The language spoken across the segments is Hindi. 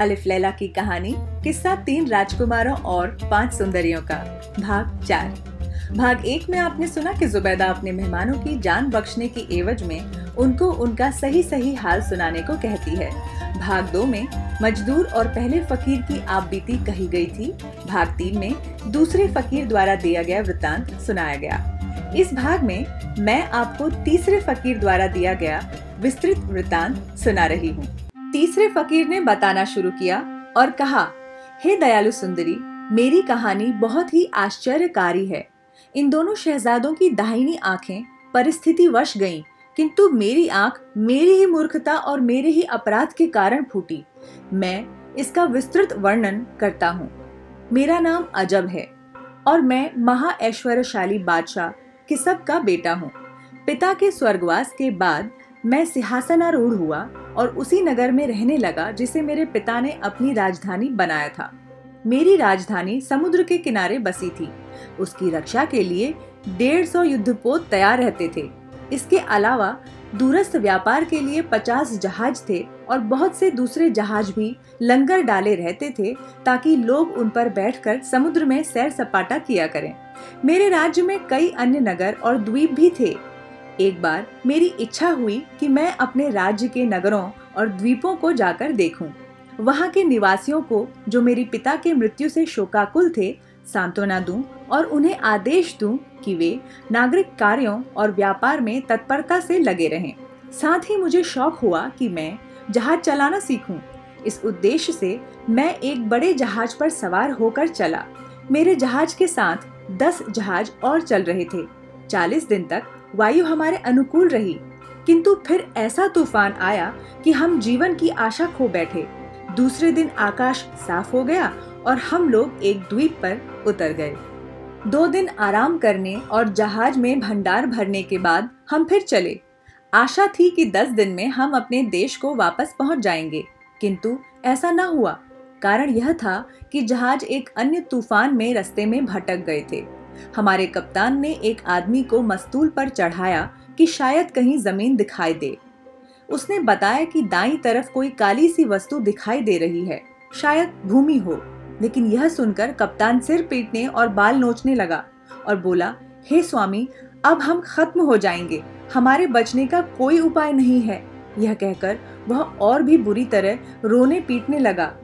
अलिफ लैला की कहानी किस्सा तीन राजकुमारों और पाँच सुंदरियों का, भाग चार। भाग एक में आपने सुना कि जुबैदा अपने मेहमानों की जान बख्शने की एवज में उनको उनका सही सही हाल सुनाने को कहती है। भाग दो में, मजदूर और पहले फकीर की आप बीती कही गई थी। भाग तीन में, दूसरे फकीर द्वारा दिया गया वृत्तांत सुनाया गया। इस भाग में, मैं आपको तीसरे फकीर द्वारा दिया गया विस्तृत वृत्तांत सुना रही हूँ। तीसरे फकीर ने बताना शुरू किया और कहा हे दयालु सुंदरी मेरी कहानी बहुत ही आश्चर्यकारी है। इन दोनों शहजादों की दाहिनी आँखें परिस्थिति वश गईं, किंतु मेरी आँख मेरी ही मूर्खता और मेरे ही अपराध के कारण फूटी। मैं इसका विस्तृत वर्णन करता हूँ। मेरा नाम अजब है और मैं महा ऐश्वर्यशाली बादशाह किसब का बेटा हूँ। पिता के स्वर्गवास के बाद मैं सिंहासनारूढ़ हुआ और उसी नगर में रहने लगा जिसे मेरे पिता ने अपनी राजधानी बनाया था। मेरी राजधानी समुद्र के किनारे बसी थी। उसकी रक्षा के लिए डेढ़ सौ युद्धपोत तैयार रहते थे। इसके अलावा दूरस्थ व्यापार के लिए पचास जहाज़ थे और बहुत से दूसरे जहाज़ भी लंगर डाले रहते थे ताकि लोग उन पर बैठकर समुद्र में सैर सपाटा किया करें। मेरे राज्य में कई अन्य नगर और द्वीप भी थे। एक बार मेरी इच्छा हुई कि मैं अपने राज्य के नगरों और द्वीपों को जाकर देखूँ। वहाँ के निवासियों को, जो मेरे पिता के मृत्यु से शोकाकुल थे, सांत्वना दूँ और उन्हें आदेश दूँ कि वे नागरिक कार्यों और व्यापार में तत्परता से लगे रहें साथ ही मुझे शौक हुआ कि मैं जहाज़ चलाना सीखूं। इस उद्देश्य से मैं एक बड़े जहाज़ पर सवार होकर चला मेरे जहाज़ के साथ दस जहाज़ और चल रहे थे चालीस दिन तक वायु हमारे अनुकूल रही। किंतु फिर ऐसा तूफ़ान आया कि हम जीवन की आशा खो बैठे। दूसरे दिन आकाश साफ़ हो गया और हम लोग एक द्वीप पर उतर गए। दो दिन आराम करने और जहाज़ में भंडार भरने के बाद हम फिर चले। आशा थी कि दस दिन में हम अपने देश को वापस पहुँच जाएँगे, किंतु ऐसा न हुआ। कारण यह था कि जहाज़ एक अन्य तूफ़ान में रस्ते में भटक गए थे। हमारे कप्तान ने एक आदमी को मस्तूल पर चढ़ाया कि शायद कहीं ज़मीन दिखाई दे। उसने बताया कि दाई तरफ़ कोई काली सी वस्तु दिखाई दे रही है शायद भूमि हो। लेकिन यह सुनकर कप्तान सिर पीटने और बाल नोचने लगा और बोला हे hey, स्वामी अब हम खत्म हो जाएँगे। हमारे बचने का कोई उपाय नहीं है। यह कहकर वह और भी बुरी तरह रोने पीटने लगा।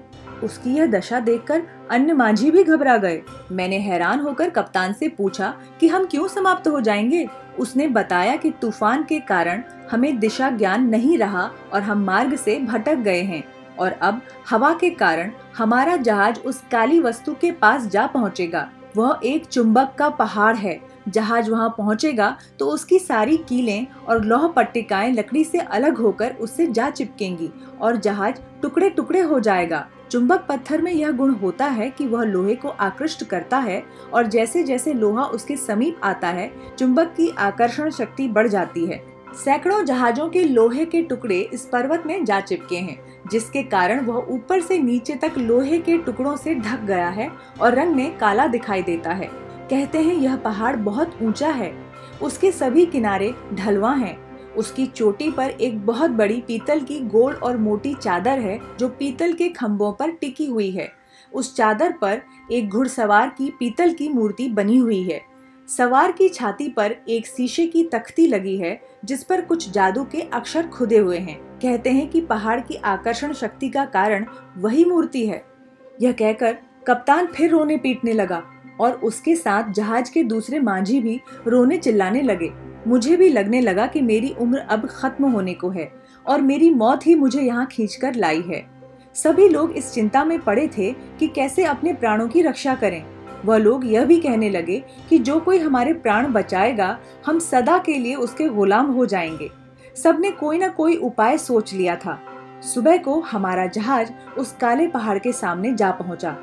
उसकी यह दशा देखकर अन्य मांझी भी घबरा गए। मैंने हैरान होकर कप्तान से पूछा कि हम क्यों समाप्त हो जाएँगे? उसने बताया कि तूफ़ान के कारण हमें दिशा ज्ञान नहीं रहा और हम मार्ग से भटक गए हैं और अब हवा के कारण हमारा जहाज़ उस काली वस्तु के पास जा पहुंचेगा। वह एक चुंबक का पहाड़ है। जहाज़ वहाँ पहुंचेगा तो उसकी सारी कीलें और लौह पट्टिकाएँ लकड़ी से अलग होकर उससे जा चिपकेंगी और जहाज़ टुकड़े टुकड़े हो जाएगा। चुंबक पत्थर में यह गुण होता है कि वह लोहे को आकृष्ट करता है और जैसे जैसे लोहा उसके समीप आता है, चुंबक की आकर्षण शक्ति बढ़ जाती है। सैकड़ों जहाजों के लोहे के टुकड़े इस पर्वत में जा चिपके हैं, जिसके कारण वह ऊपर से नीचे तक लोहे के टुकड़ों से ढक गया है और रंग में काला दिखाई देता है। कहते हैं यह पहाड़ बहुत ऊँचा है। उसके सभी किनारे ढलवा हैं। उसकी चोटी पर एक बहुत बड़ी पीतल की गोल और मोटी चादर है, जो पीतल के खम्भों पर टिकी हुई है। उस चादर पर एक घुड़सवार की पीतल की मूर्ति बनी हुई है। सवार की छाती पर एक शीशे की तख्ती लगी है, जिस पर कुछ जादू के अक्षर खुदे हुए हैं। कहते हैं कि पहाड़ की आकर्षण शक्ति का कारण वही मूर्ति है। यह कहकर कप्तान फिर रोने पीटने लगा। और उसके साथ जहाज़ के दूसरे मांझी भी रोने चिल्लाने लगे। मुझे भी लगने लगा कि मेरी उम्र अब खत्म होने को है और मेरी मौत ही मुझे यहाँ खींचकर लाई है। सभी लोग इस चिंता में पड़े थे कि कैसे अपने प्राणों की रक्षा करें। वह लोग यह भी कहने लगे कि जो कोई हमारे प्राण बचाएगा, हम सदा के लिए उसके गुलाम हो जाएँगे। सबने कोई ना कोई उपाय सोच लिया था। सुबह को हमारा जहाज़ उस काले पहाड़ के सामने जा पहुँचा।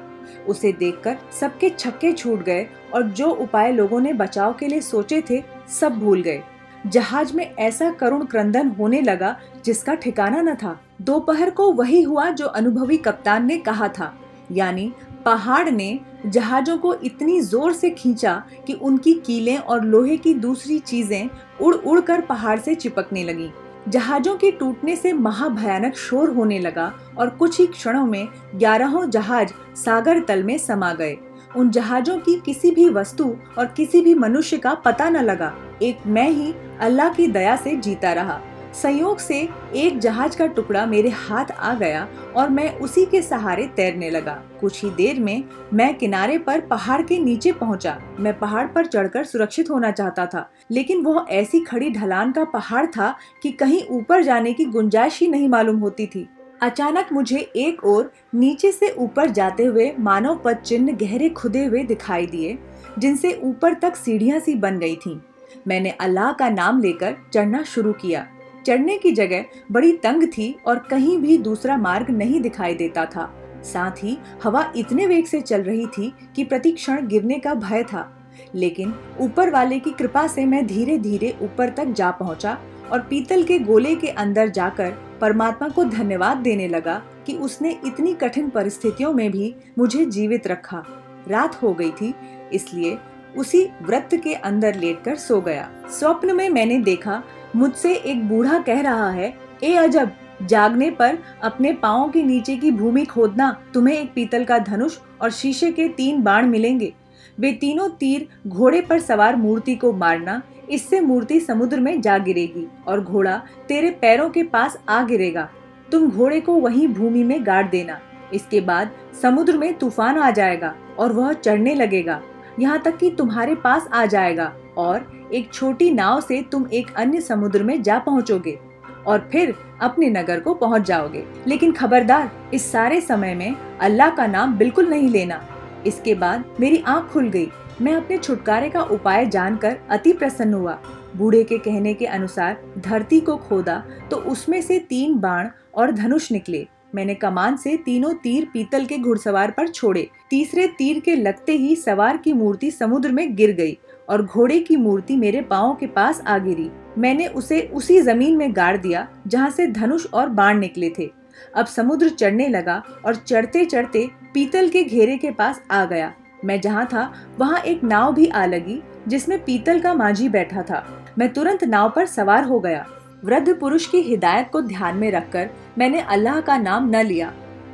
उसे देखकर सबके छक्के छूट गए और जो उपाय लोगों ने बचाव के लिए सोचे थे, सब भूल गए। जहाज़ में ऐसा करुण क्रंदन होने लगा जिसका ठिकाना न था। दोपहर को वही हुआ जो अनुभवी कप्तान ने कहा था। यानी, पहाड़ ने जहाजों को इतनी ज़ोर से खींचा कि उनकी कीलें और लोहे की दूसरी चीज़ें उड़ उड़ कर पहाड़ से चिपकने लगी। जहाजों के टूटने से महाभयानक शोर होने लगा और कुछ ही क्षणों में ग्यारहों जहाज़ सागर तल में समा गए। उन जहाजों की किसी भी वस्तु और किसी भी मनुष्य का पता न लगा। एक मैं ही अल्लाह की दया से जीता रहा। संयोग से एक जहाज़ का टुकड़ा मेरे हाथ आ गया और मैं उसी के सहारे तैरने लगा। कुछ ही देर में मैं किनारे पर पहाड़ के नीचे पहुँचा। मैं पहाड़ पर चढ़कर सुरक्षित होना चाहता था, लेकिन वह ऐसी खड़ी ढलान का पहाड़ था कि कहीं ऊपर जाने की गुंजाइश ही नहीं मालूम होती थी। अचानक मुझे एक और नीचे से ऊपर जाते हुए मानव पद चिन्ह गहरे खुदे हुए दिखाई दिए, जिनसे ऊपर तक सीढ़ियाँ सी बन गई थीं। मैंने अल्लाह का नाम लेकर चढ़ना शुरू किया। चढ़ने की जगह बड़ी तंग थी और कहीं भी दूसरा मार्ग नहीं दिखाई देता था। साथ ही हवा इतने वेग से चल रही थी कि प्रतिक्षण गिरने का भय था। लेकिन ऊपर वाले की कृपा से मैं धीरे धीरे ऊपर तक जा पहुँचा और पीतल के गोले के अंदर जाकर परमात्मा को धन्यवाद देने लगा कि उसने इतनी कठिन परिस्थितियों में भी मुझे जीवित रखा। रात हो गई थी, इसलिए उसी व्रत के अंदर लेटकर सो गया। स्वप्न में मैंने देखा मुझसे एक बूढ़ा कह रहा है, ए अजब, जागने पर अपने पाओ के नीचे की भूमि खोदना, तुम्हें एक पीतल का धनुष और शीशे के तीन बाण मिलेंगे। वे तीनों तीर घोड़े पर सवार मूर्ति को मारना, इससे मूर्ति समुद्र में जा गिरेगी और घोड़ा तेरे पैरों के पास आ गिरेगा। तुम घोड़े को वहीं भूमि में गाड़ देना, इसके बाद समुद्र में तूफ़ान आ जाएगा और वह चढ़ने लगेगा। यहाँ तक कि तुम्हारे पास आ जाएगा और एक छोटी नाव से तुम एक अन्य समुद्र में जा पहुँचोगे और फिर अपने नगर को पहुँच जाओगे। लेकिन खबरदार, इस सारे समय में अल्लाह का नाम बिल्कुल नहीं लेना। इसके बाद मेरी आँख खुल गई। मैं अपने छुटकारे का उपाय जानकर अति प्रसन्न हुआ। बूढ़े के कहने के अनुसार धरती को खोदा तो उसमें से तीन बाण और धनुष निकले। मैंने कमान से तीनों तीर पीतल के घुड़सवार पर छोड़े। तीसरे तीर के लगते ही सवार की मूर्ति समुद्र में गिर गई। और घोड़े की मूर्ति मेरे पाओ के पास आ गिरी। मैंने उसे उसी ज़मीन में गाड़ दिया, जहाँ से धनुष और बाण निकले थे। अब समुद्र चढ़ने लगा और चढ़ते चढ़ते पीतल के घेरे के पास आ गया। मैं जहाँ था, वहाँ एक नाव भी आ लगी, जिसमें पीतल का माझी बैठा था। मैं तुरंत नाव पर सवार हो गया। वृद्ध पुरुष की हिदायत को ध्यान में रखकर मैंने अल्लाह का नाम न लिया,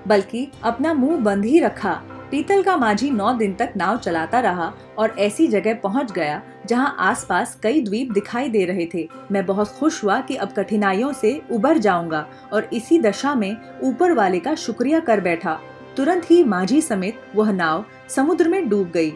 बल्कि अपना मुँह बंद ही रखा। पीतल का माझी नौ दिन तक नाव चलाता रहा और ऐसी जगह पहुँच गया जहाँ आसपास कई द्वीप दिखाई दे रहे थे। मैं बहुत खुश हुआ कि अब कठिनाइयों से उबर जाऊँगा और इसी दशा में ऊपर वाले का शुक्रिया कर बैठा। तुरंत ही माझी समेत वह नाव समुद्र में डूब गई।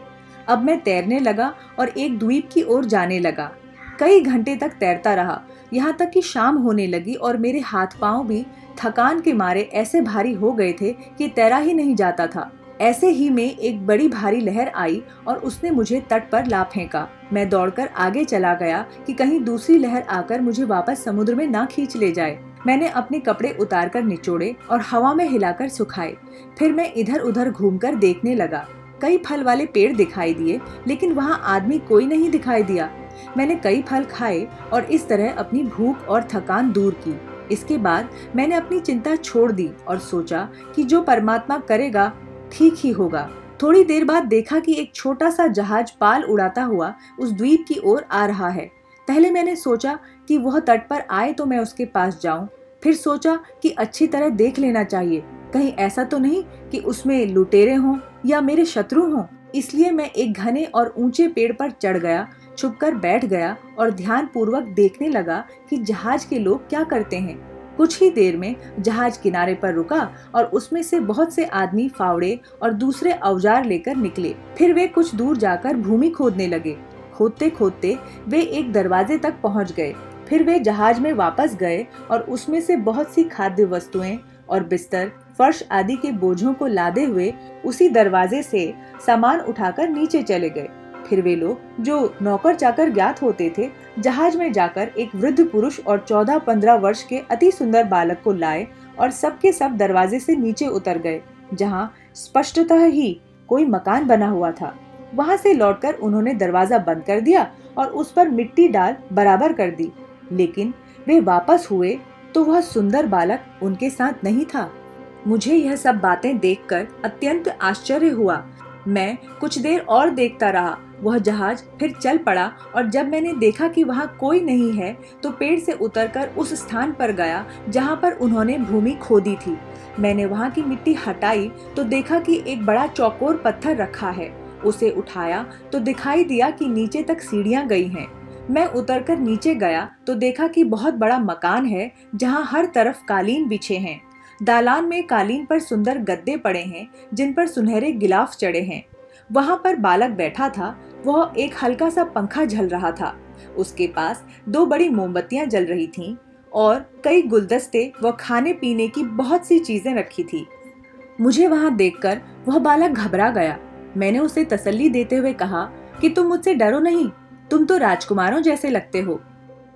अब मैं तैरने लगा और एक द्वीप की ओर जाने लगा। कई घंटे तक तैरता रहा। यहाँ तक कि शाम होने लगी और मेरे हाथ पाँव भी थकान के मारे ऐसे भारी हो गए थे कि तैरा ही नहीं जाता था। ऐसे ही में एक बड़ी भारी लहर आई और उसने मुझे तट पर ला फेंका। मैं दौड़कर आगे चला गया कि कहीं दूसरी लहर आकर मुझे वापस समुद्र में ना खींच ले जाए। मैंने अपने कपड़े उतारकर निचोड़े और हवा में हिलाकर सुखाए। फिर मैं इधर उधर घूमकर देखने लगा। कई फल वाले पेड़ दिखाई दिए, लेकिन वहाँ आदमी कोई नहीं दिखाई दिया। मैंने कई फल खाए और इस तरह अपनी भूख और थकान दूर की। इसके बाद मैंने अपनी चिंता छोड़ दी और सोचा कि जो परमात्मा करेगा ठीक ही होगा। थोड़ी देर बाद देखा कि एक छोटा सा जहाज़ पाल उड़ाता हुआ उस द्वीप की ओर आ रहा है। पहले मैंने सोचा कि वह तट पर आए तो मैं उसके पास जाऊँ। फिर सोचा कि अच्छी तरह देख लेना चाहिए। कहीं ऐसा तो नहीं कि उसमें लुटेरे हों या मेरे शत्रु हों। इसलिए मैं एक घने और ऊँचे पेड़ पर चढ़ गया, छुपकर बैठ गया और ध्यान पूर्वक देखने लगा कि जहाज़ के लोग क्या करते हैं। कुछ ही देर में जहाज़ किनारे पर रुका और उसमें से बहुत से आदमी फावड़े और दूसरे औज़ार लेकर निकले। फिर वे कुछ दूर जाकर भूमि खोदने लगे। खोदते खोदते वे एक दरवाजे तक पहुँच गए। फिर वे जहाज़ में वापस गए और उसमें से बहुत सी खाद्य वस्तुएँ और बिस्तर, फर्श आदि के बोझों को लादे हुए उसी दरवाजे से सामान उठाकर नीचे चले गए। फिर वे लोग, जो नौकर चाकर ज्ञात होते थे, जहाज़ में जाकर एक वृद्ध पुरुष और चौदह पंद्रह वर्ष के अति सुंदर बालक को लाए और सबके सब दरवाजे से नीचे उतर गए, जहाँ स्पष्टतः ही कोई मकान बना हुआ था। वहाँ से लौटकर उन्होंने दरवाज़ा बंद कर दिया और उस पर मिट्टी डाल बराबर कर दी। लेकिन वे वापस हुए तो वह सुंदर बालक उनके साथ नहीं था। मुझे यह सब बातें देखकर अत्यंत आश्चर्य हुआ। मैं कुछ देर और देखता रहा वह जहाज़ फिर चल पड़ा और जब मैंने देखा कि वहाँ कोई नहीं है तो पेड़ से उतरकर उस स्थान पर गया, जहाँ पर उन्होंने भूमि खोदी थी। मैंने वहाँ की मिट्टी हटाई तो देखा कि एक बड़ा चौकोर पत्थर रखा है। उसे उठाया तो दिखाई दिया कि नीचे तक सीढ़ियाँ गई हैं। मैं उतरकर नीचे गया तो देखा कि बहुत बड़ा मकान है, जहाँ हर तरफ़ कालीन बिछे हैं। दालान में कालीन पर सुंदर गद्दे पड़े हैं, जिन पर सुनहरे गिलाफ चढ़े हैं। वहाँ पर बालक बैठा था, वह एक हल्का सा पंखा झल रहा था। उसके पास दो बड़ी मोमबत्तियाँ जल रही थीं और कई गुलदस्ते व खाने पीने की बहुत सी चीज़ें रखी थी। मुझे वहाँ देखकर वह बालक घबरा गया। मैंने उसे तसल्ली देते हुए कहा, कि तुम मुझसे डरो नहीं, तुम तो राजकुमारों जैसे लगते हो।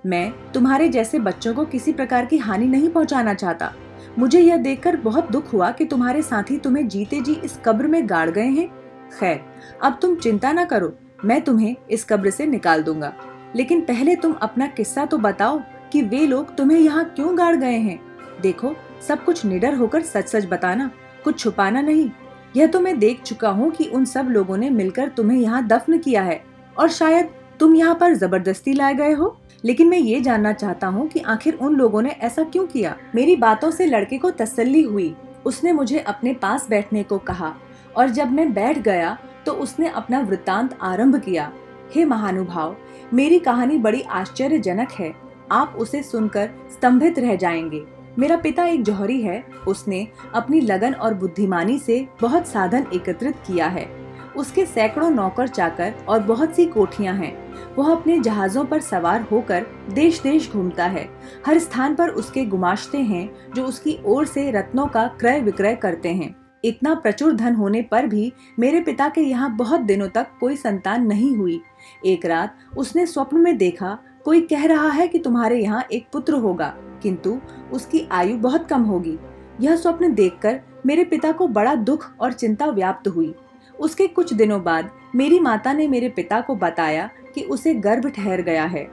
मैं तुम्हारे जैसे बच्चों को किसी प्रकार की हानि नहीं पहुंचाना चाहता। मुझे यह देखकर बहुत दुख हुआ कि तुम्हारे साथी तुम्हें जीते जी इस कब्र में गाड़ गए हैं। खैर, अब तुम चिंता न करो, मैं तुम्हें इस कब्र से निकाल दूँगा। लेकिन पहले तुम अपना किस्सा तो बताओ कि वे लोग तुम्हें यहाँ क्यों गाड़ गए हैं। देखो, सब कुछ निडर होकर सच सच बताना, कुछ छुपाना नहीं। यह तो मैं देख चुका हूँ कि उन सब लोगों ने मिलकर तुम्हें यहाँ दफन किया है, और शायद तुम यहाँ पर ज़बरदस्ती लाए गए हो। लेकिन मैं ये जानना चाहता हूँ कि आखिर उन लोगों ने ऐसा क्यों किया? मेरी बातों से लड़के को तसल्ली हुई। उसने मुझे अपने पास बैठने को कहा। और जब मैं बैठ गया तो उसने अपना वृत्तांत आरंभ किया। हे महानुभाव, मेरी कहानी बड़ी आश्चर्यजनक है। आप उसे सुनकर स्तंभित रह जाएँगे। मेरा पिता एक जौहरी है। उसने अपनी लगन और बुद्धिमानी से बहुत साधन एकत्रित किया है। उसके सैकड़ों नौकर चाकर और बहुत सी कोठियाँ हैं। वह अपने जहाजों पर सवार होकर देश देश घूमता है। हर स्थान पर उसके गुमाश्ते हैं, जो उसकी ओर से रत्नों का क्रय विक्रय करते हैं। इतना प्रचुर धन होने पर भी मेरे पिता के यहाँ बहुत दिनों तक कोई संतान नहीं हुई। एक रात उसने स्वप्न में देखा, कोई कह रहा है कि तुम्हारे यहाँ एक पुत्र होगा, किंतु उसकी आयु बहुत कम होगी। यह स्वप्न देखकर मेरे पिता को बड़ा दुख और चिंता व्याप्त हुई। उसके कुछ दिनों बाद मेरी माता ने मेरे पिता को बताया कि उसे गर्भ ठहर गया है।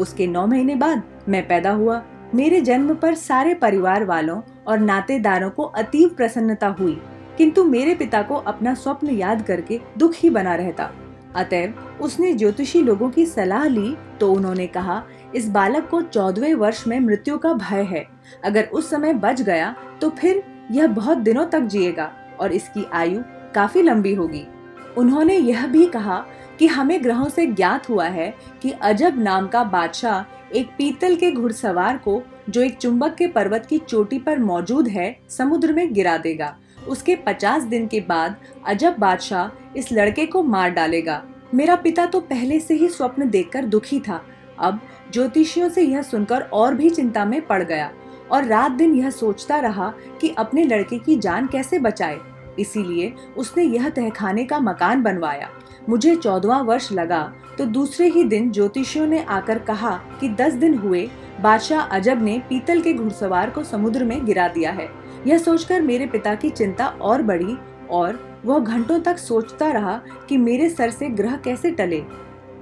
उसके नौ महीने बाद मैं पैदा हुआ। मेरे जन्म पर सारे परिवार वालों और नातेदारों को अतीव प्रसन्नता हुई। किंतु मेरे पिता को अपना स्वप्न याद करके दुख ही बना रहता। अतएव उसने ज्योतिषी लोगों की सलाह ली तो उन्होंने कहा, इस बालक को चौदवे वर्ष में मृत्यु का भय है। अगर उस समय बच गया तो फिर यह बहुत दिनों तक जिएगा और इसकी आयु काफ़ी लंबी होगी। उन्होंने यह भी कहा कि हमें ग्रहों से ज्ञात हुआ है कि अजब नाम का बादशाह एक पीतल के घुड़सवार को जो एक चुंबक के पर्वत की चोटी पर मौजूद है, समुद्र में गिरा देगा। उसके पचास दिन के बाद अजब बादशाह इस लड़के को मार डालेगा। मेरा पिता तो पहले से ही स्वप्न देखकर दुखी था। अब ज्योतिषियों से यह सुनकर और भी चिंता में पड़ गया और रात दिन यह सोचता रहा कि अपने लड़के की जान कैसे बचाए। इसीलिए उसने यह तहखाने का मकान बनवाया। मुझे चौदवा वर्ष लगा तो दूसरे ही दिन ज्योतिषियों ने आकर कहा कि दस दिन हुए, बादशाह अजब ने पीतल के घुड़सवार को समुद्र में गिरा दिया है। यह सोचकर मेरे पिता की चिंता और बढ़ी और वह घंटों तक सोचता रहा कि मेरे सर से ग्रह कैसे टले।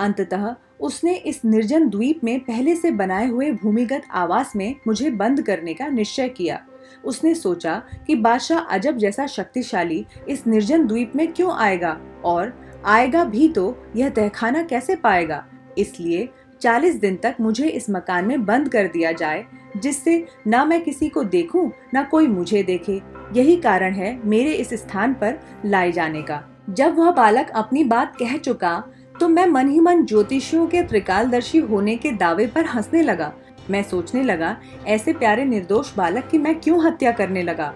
अंततः उसने इस निर्जन द्वीप में पहले से बनाए हुए भूमिगत आवास में मुझे बंद करने का निश्चय किया। उसने सोचा कि बादशाह अजब जैसा शक्तिशाली इस निर्जन द्वीप में क्यों आएगा और आएगा भी तो यह तहखाना कैसे पाएगा? इसलिए चालीस दिन तक मुझे इस मकान में बंद कर दिया जाए, जिससे ना मैं किसी को देखूँ, ना कोई मुझे देखे। यही कारण है मेरे इस स्थान पर लाए जाने का। जब वह बालक अपनी बात कह चुका तो मैं मन ही मन ज्योतिषियों के त्रिकालदर्शी होने के दावे पर हंसने लगा। मैं सोचने लगा, ऐसे प्यारे निर्दोष बालक की मैं क्यों हत्या करने लगा?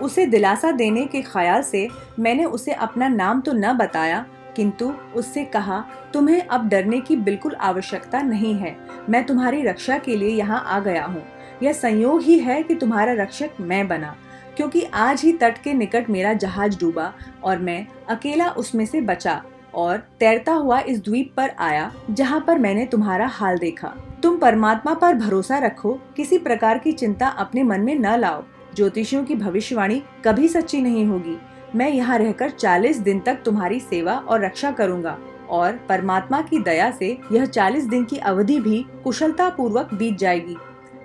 उसे दिलासा देने के ख्याल से मैंने उसे अपना नाम तो न बताया किंतु उससे कहा, तुम्हें अब डरने की बिल्कुल आवश्यकता नहीं है। मैं तुम्हारी रक्षा के लिए यहाँ आ गया हूँ। यह संयोग ही है कि तुम्हारा रक्षक मैं बना। क्योंकि आज ही तट के निकट मेरा जहाज़ डूबा और मैं अकेला उसमें से बचा और तैरता हुआ इस द्वीप पर आया, जहाँ पर मैंने तुम्हारा हाल देखा। तुम परमात्मा पर भरोसा रखो, किसी प्रकार की चिंता अपने मन में न लाओ। ज्योतिषियों की भविष्यवाणी कभी सच्ची नहीं होगी। मैं यहाँ रहकर चालीस दिन तक तुम्हारी सेवा और रक्षा करूँगा और परमात्मा की दया से यह चालीस दिन की अवधि भी कुशलता पूर्वक बीत जाएगी।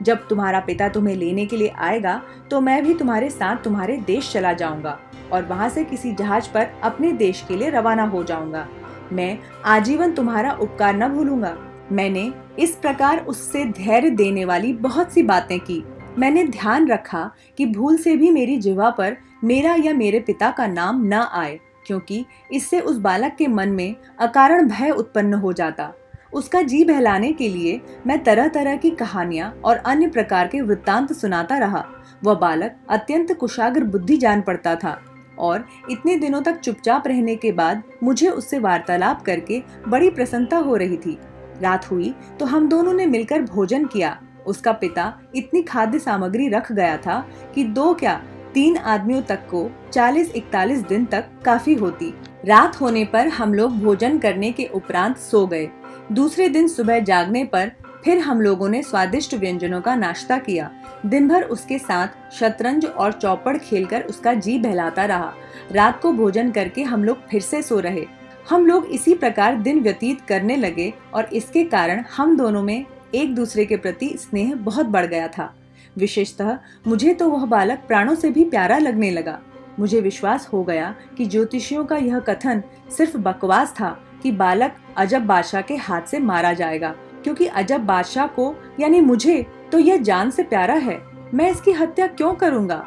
जब तुम्हारा पिता तुम्हें लेने के लिए आएगा तो मैं भी तुम्हारे साथ तुम्हारे देश चला जाऊँगा और वहाँ से किसी जहाज़ पर अपने देश के लिए रवाना हो जाऊँगा। मैं आजीवन तुम्हारा उपकार न भूलूँगा। मैंने इस प्रकार उससे धैर्य देने वाली बहुत सी बातें की। मैंने ध्यान रखा कि भूल से भी मेरी जिवा पर मेरा या मेरे पिता का नाम न आए, क्योंकि इससे उस बालक के मन में अकारण भय उत्पन्न हो जाता। उसका जी बहलाने के लिए मैं तरह तरह की कहानियाँ और अन्य प्रकार के वृत्तांत सुनाता रहा। वह बालक अत्यंत कुशाग्र बुद्धि जान पड़ता था और इतने दिनों तक चुपचाप रहने के बाद मुझे उससे वार्तालाप करके बड़ी प्रसन्नता हो रही थी। रात हुई तो हम दोनों ने मिलकर भोजन किया। उसका पिता इतनी खाद्य सामग्री रख गया था कि दो क्या तीन आदमियों तक को 40-41 दिन तक काफ़ी होती। रात होने पर हम लोग भोजन करने के उपरांत सो गए। दूसरे दिन सुबह जागने पर फिर हम लोगों ने स्वादिष्ट व्यंजनों का नाश्ता किया। दिन भर उसके साथ शतरंज और चौपड़ खेलकर उसका जी बहलाता रहा। रात को भोजन करके हम लोग फिर से सो रहे। हम लोग इसी प्रकार दिन व्यतीत करने लगे और इसके कारण हम दोनों में एक दूसरे के प्रति स्नेह बहुत बढ़ गया था। विशेषतः मुझे तो वह बालक प्राणों से भी प्यारा लगने लगा। मुझे विश्वास हो गया कि ज्योतिषियों का यह कथन सिर्फ़ बकवास था कि बालक अजब बादशाह के हाथ से मारा जाएगा, क्योंकि अजब बादशाह को, यानी मुझे तो यह जान से प्यारा है। मैं इसकी हत्या क्यों करूँगा?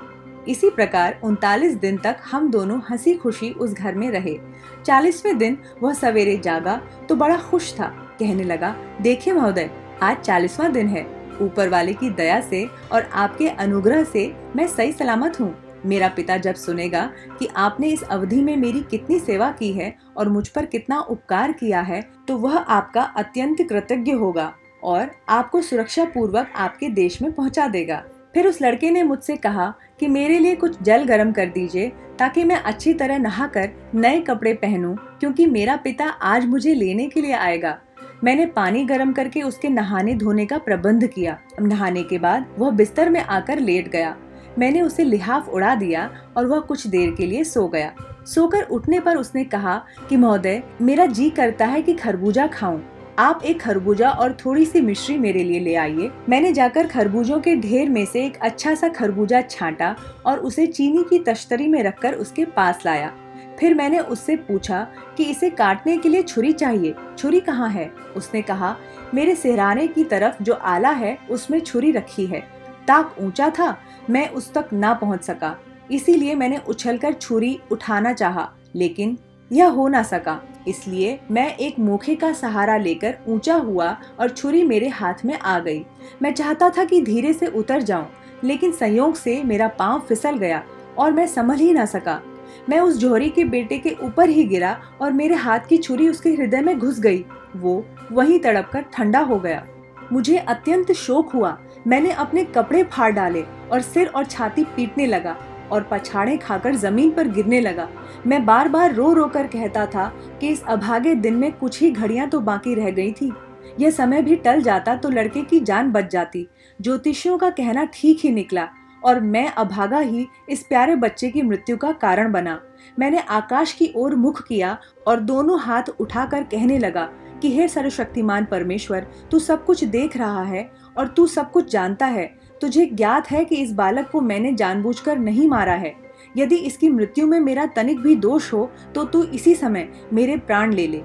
इसी प्रकार उनतालीस दिन तक हम दोनों हँसी खुशी उस घर में रहे। चालीसवें दिन वह सवेरे जागा तो बड़ा खुश था। कहने लगा, देखिए महोदय, आज चालीसवा दिन है। ऊपर वाले की दया से और आपके अनुग्रह से मैं सही सलामत हूँ। मेरा पिता जब सुनेगा कि आपने इस अवधि में मेरी कितनी सेवा की है और मुझ पर कितना उपकार किया है तो वह आपका अत्यंत कृतज्ञ होगा और आपको सुरक्षा पूर्वक आपके देश में पहुँचा देगा। फिर उस लड़के ने मुझसे कहा कि मेरे लिए कुछ जल गर्म कर दीजिए ताकि मैं अच्छी तरह नहाकर नए कपड़े पहनूं, क्योंकि मेरा पिता आज मुझे लेने के लिए आएगा। मैंने पानी गर्म करके उसके नहाने धोने का प्रबंध किया। नहाने के बाद वह बिस्तर में आकर लेट गया। मैंने उसे लिहाफ उड़ा दिया और वह कुछ देर के लिए सो गया। सोकर उठने पर उसने कहा कि, महोदय, मेरा जी करता है कि खरबूजा खाऊं। आप एक खरबूजा और थोड़ी सी मिश्री मेरे लिए ले आइए। मैंने जाकर खरबूजों के ढेर में से एक अच्छा सा खरबूजा छांटा और उसे चीनी की तश्तरी में रखकर उसके पास लाया। फिर मैंने उससे पूछा कि इसे काटने के लिए छुरी चाहिए। छुरी कहाँ है? उसने कहा मेरे सेहराने की तरफ़ जो आला है उसमें छुरी रखी है। ताक ऊँचा था मैं उस तक ना पहुँच सका। इसीलिए मैंने उछलकर छुरी उठाना चाहा, लेकिन यह हो ना सका। इसलिए मैं एक मोखे का सहारा लेकर ऊँचा हुआ और छुरी मेरे हाथ में आ गई। मैं चाहता था कि धीरे से उतर जाऊँ, लेकिन संयोग से मेरा पाँव फिसल गया और मैं संभल ही ना सका। मैं उस जोहरी के बेटे के ऊपर ही गिरा और मेरे हाथ की छुरी उसके हृदय में घुस गई। वो वहीं तड़प कर ठंडा हो गया। मुझे अत्यंत शोक हुआ। मैंने अपने कपड़े फाड़ डाले और सिर और छाती पीटने लगा और पछाड़े खाकर ज़मीन पर गिरने लगा। मैं बार बार रो रो कर कहता था कि इस अभागे दिन में कुछ ही घड़ियाँ तो बाकी रह गई थी। यह समय भी टल जाता तो लड़के की जान बच जाती। ज्योतिषियों का कहना ठीक ही निकला। और मैं अभागा ही इस प्यारे बच्चे की मृत्यु का कारण बना। मैंने आकाश की ओर मुख किया और दोनों हाथ उठाकर कहने लगा कि, हे सर्वशक्तिमान परमेश्वर, तू सब कुछ देख रहा है और तू सब कुछ जानता है। तुझे ज्ञात है कि इस बालक को मैंने जानबूझकर नहीं मारा है। यदि इसकी मृत्यु में मेरा तनिक भी दोष हो तो तू इसी समय मेरे प्राण ले ले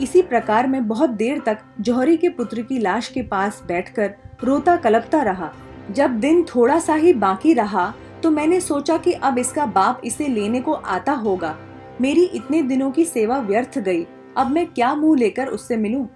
इसी प्रकार मैं बहुत देर तक जौहरी के पुत्र की लाश के पास बैठकर रोता कलपता रहा। जब दिन थोड़ा सा ही बाकी रहा तो मैंने सोचा कि अब इसका बाप इसे लेने को आता होगा। मेरी इतने दिनों की सेवा व्यर्थ गई। अब मैं क्या मुँह लेकर उससे मिलूं?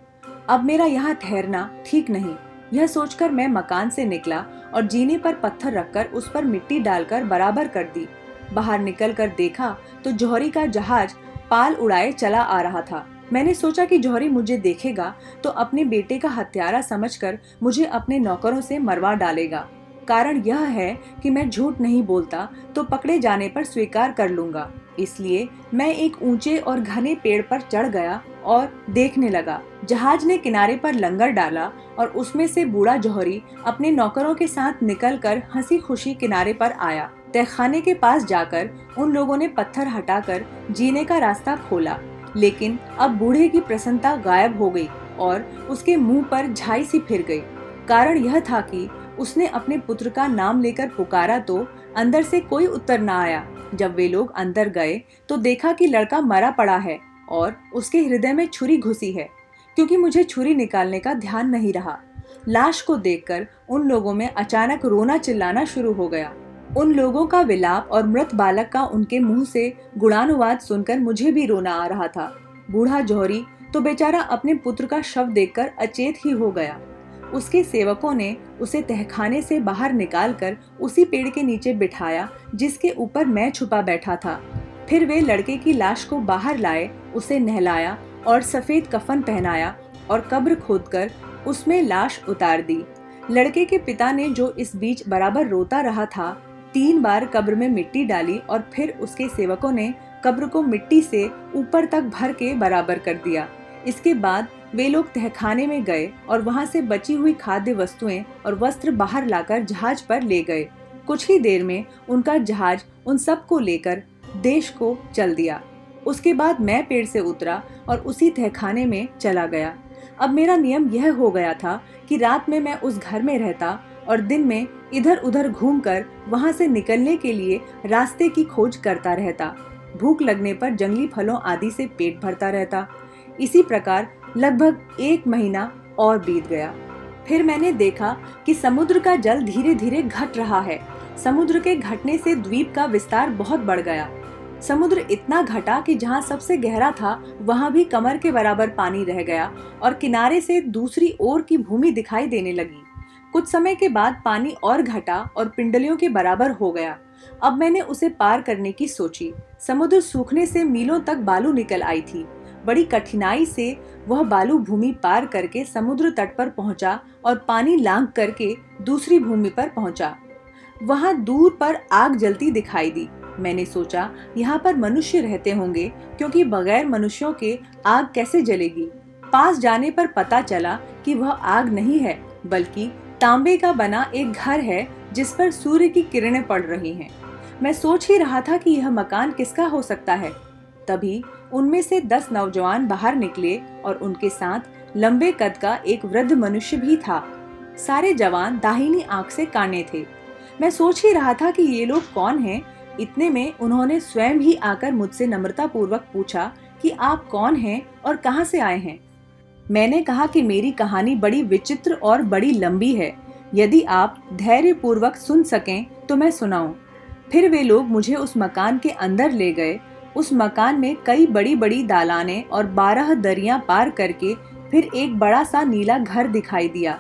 अब मेरा यहाँ ठहरना ठीक नहीं। यह सोचकर मैं मकान से निकला और जीने पर पत्थर रखकर उस पर मिट्टी डालकर बराबर कर दी। बाहर निकल कर देखा तो जौहरी का जहाज़ पाल उड़ाए चला आ रहा था। मैंने सोचा कि जौहरी मुझे देखेगा तो अपने बेटे का हत्यारा समझकर मुझे अपने नौकरों से मरवा डालेगा। कारण यह है कि मैं झूठ नहीं बोलता तो पकड़े जाने पर स्वीकार कर लूँगा। इसलिए मैं एक ऊँचे और घने पेड़ पर चढ़ गया और देखने लगा। जहाज़ ने किनारे पर लंगर डाला और उसमें से बूढ़ा जौहरी अपने नौकरों के साथ निकलकर हँसी खुशी किनारे पर आया। तहखाने के पास जाकर उन लोगों ने पत्थर हटाकर जीने का रास्ता खोला। लेकिन अब बूढ़े की प्रसन्नता गायब हो गई और उसके मुँह पर झाई सी फिर गई। कारण यह था कि उसने अपने पुत्र का नाम लेकर पुकारा तो अंदर से कोई उत्तर ना आया। जब वे लोग अंदर गए तो देखा कि लड़का मरा पड़ा है और उसके हृदय में छुरी घुसी है, क्योंकि मुझे छुरी निकालने का ध्यान नहीं रहा। लाश को देखकर उन लोगों में अचानक रोना चिल्लाना शुरू हो गया। उन लोगों का विलाप और मृत बालक का उनके मुँह से गुणानुवाद सुनकर मुझे भी रोना आ रहा था। बूढ़ा जौहरी तो बेचारा अपने पुत्र का शव देखकर अचेत ही हो गया। उसके सेवकों ने उसे तहखाने से बाहर निकालकर उसी पेड़ के नीचे बिठाया, जिसके ऊपर मैं छुपा बैठा था। फिर वे लड़के की लाश को बाहर लाए, उसे नहलाया और सफ़ेद कफन पहनाया और कब्र खोदकर उसमें लाश उतार दी। लड़के के पिता ने जो इस बीच बराबर रोता रहा था तीन बार कब्र में मिट्टी डाली और फिर उसके सेवकों ने कब्र को मिट्टी से ऊपर तक भर के बराबर कर दिया। इसके बाद वे लोग तहखाने में गए और वहाँ से बची हुई खाद्य वस्तुएँ और वस्त्र बाहर लाकर जहाज़ पर ले गए। कुछ ही देर में उनका जहाज़ उन सबको लेकर देश को चल दिया। उसके बाद मैं पेड़ से उतरा और उसी तहखाने में चला गया। अब मेरा नियम यह हो गया था कि रात में मैं उस घर में रहता और दिन में इधर उधर घूमकर वहाँ से निकलने के लिए रास्ते की खोज करता रहता। भूख लगने पर जंगली फलों आदि से पेट भरता रहता। इसी प्रकार लगभग एक महीना और बीत गया। फिर मैंने देखा कि समुद्र का जल धीरे धीरे घट रहा है। समुद्र के घटने से द्वीप का विस्तार बहुत बढ़ गया। समुद्र इतना घटा कि जहाँ सबसे गहरा था, वहाँ भी कमर के बराबर पानी रह गया और किनारे से दूसरी ओर की भूमि दिखाई देने लगी। कुछ समय के बाद पानी और घटा और पिंडलियों के बराबर हो गया। अब मैंने उसे पार करने की सोची। समुद्र सूखने से मीलों तक बालू निकल आई थी। बड़ी कठिनाई से वह बालू भूमि पार करके समुद्र तट पर पहुँचा और पानी लांग करके दूसरी भूमि पर पहुँचा। वहाँ दूर पर आग जलती दिखाई दी। मैंने सोचा, यहाँ पर मनुष्य रहते होंगे, क्योंकि बगैर मनुष्यों के आग कैसे जलेगी? पास जाने पर पता चला कि वह आग नहीं है, बल्कि तांबे का बना एक घर है, जिस पर सूर्य की किरणें पड़ रही हैं। मैं सोच ही रहा था कि यह मकान किसका हो सकता है। तभी उनमें से दस नौजवान बाहर निकले और उनके साथ लंबे कद का एक वृद्ध मनुष्य भी था। सारे जवान दाहिनी आँख से काने थे। मैं सोच ही रहा था कि ये लोग कौन हैं? इतने में उन्होंने स्वयं ही आकर मुझसे नम्रता पूर्वक पूछा कि आप कौन हैं और कहाँ से आए हैं? मैंने कहा कि मेरी कहानी बड़ी विचित्र और बड़ी लंबी है। यदि आप धैर्य पूर्वक सुन सकें तो मैं सुनाऊं। फिर वे लोग मुझे उस मकान के अंदर ले गए। उस मकान में कई बड़ी बड़ी दालाने और बारह दरिया पार करके फिर एक बड़ा सा नीला घर दिखाई दिया।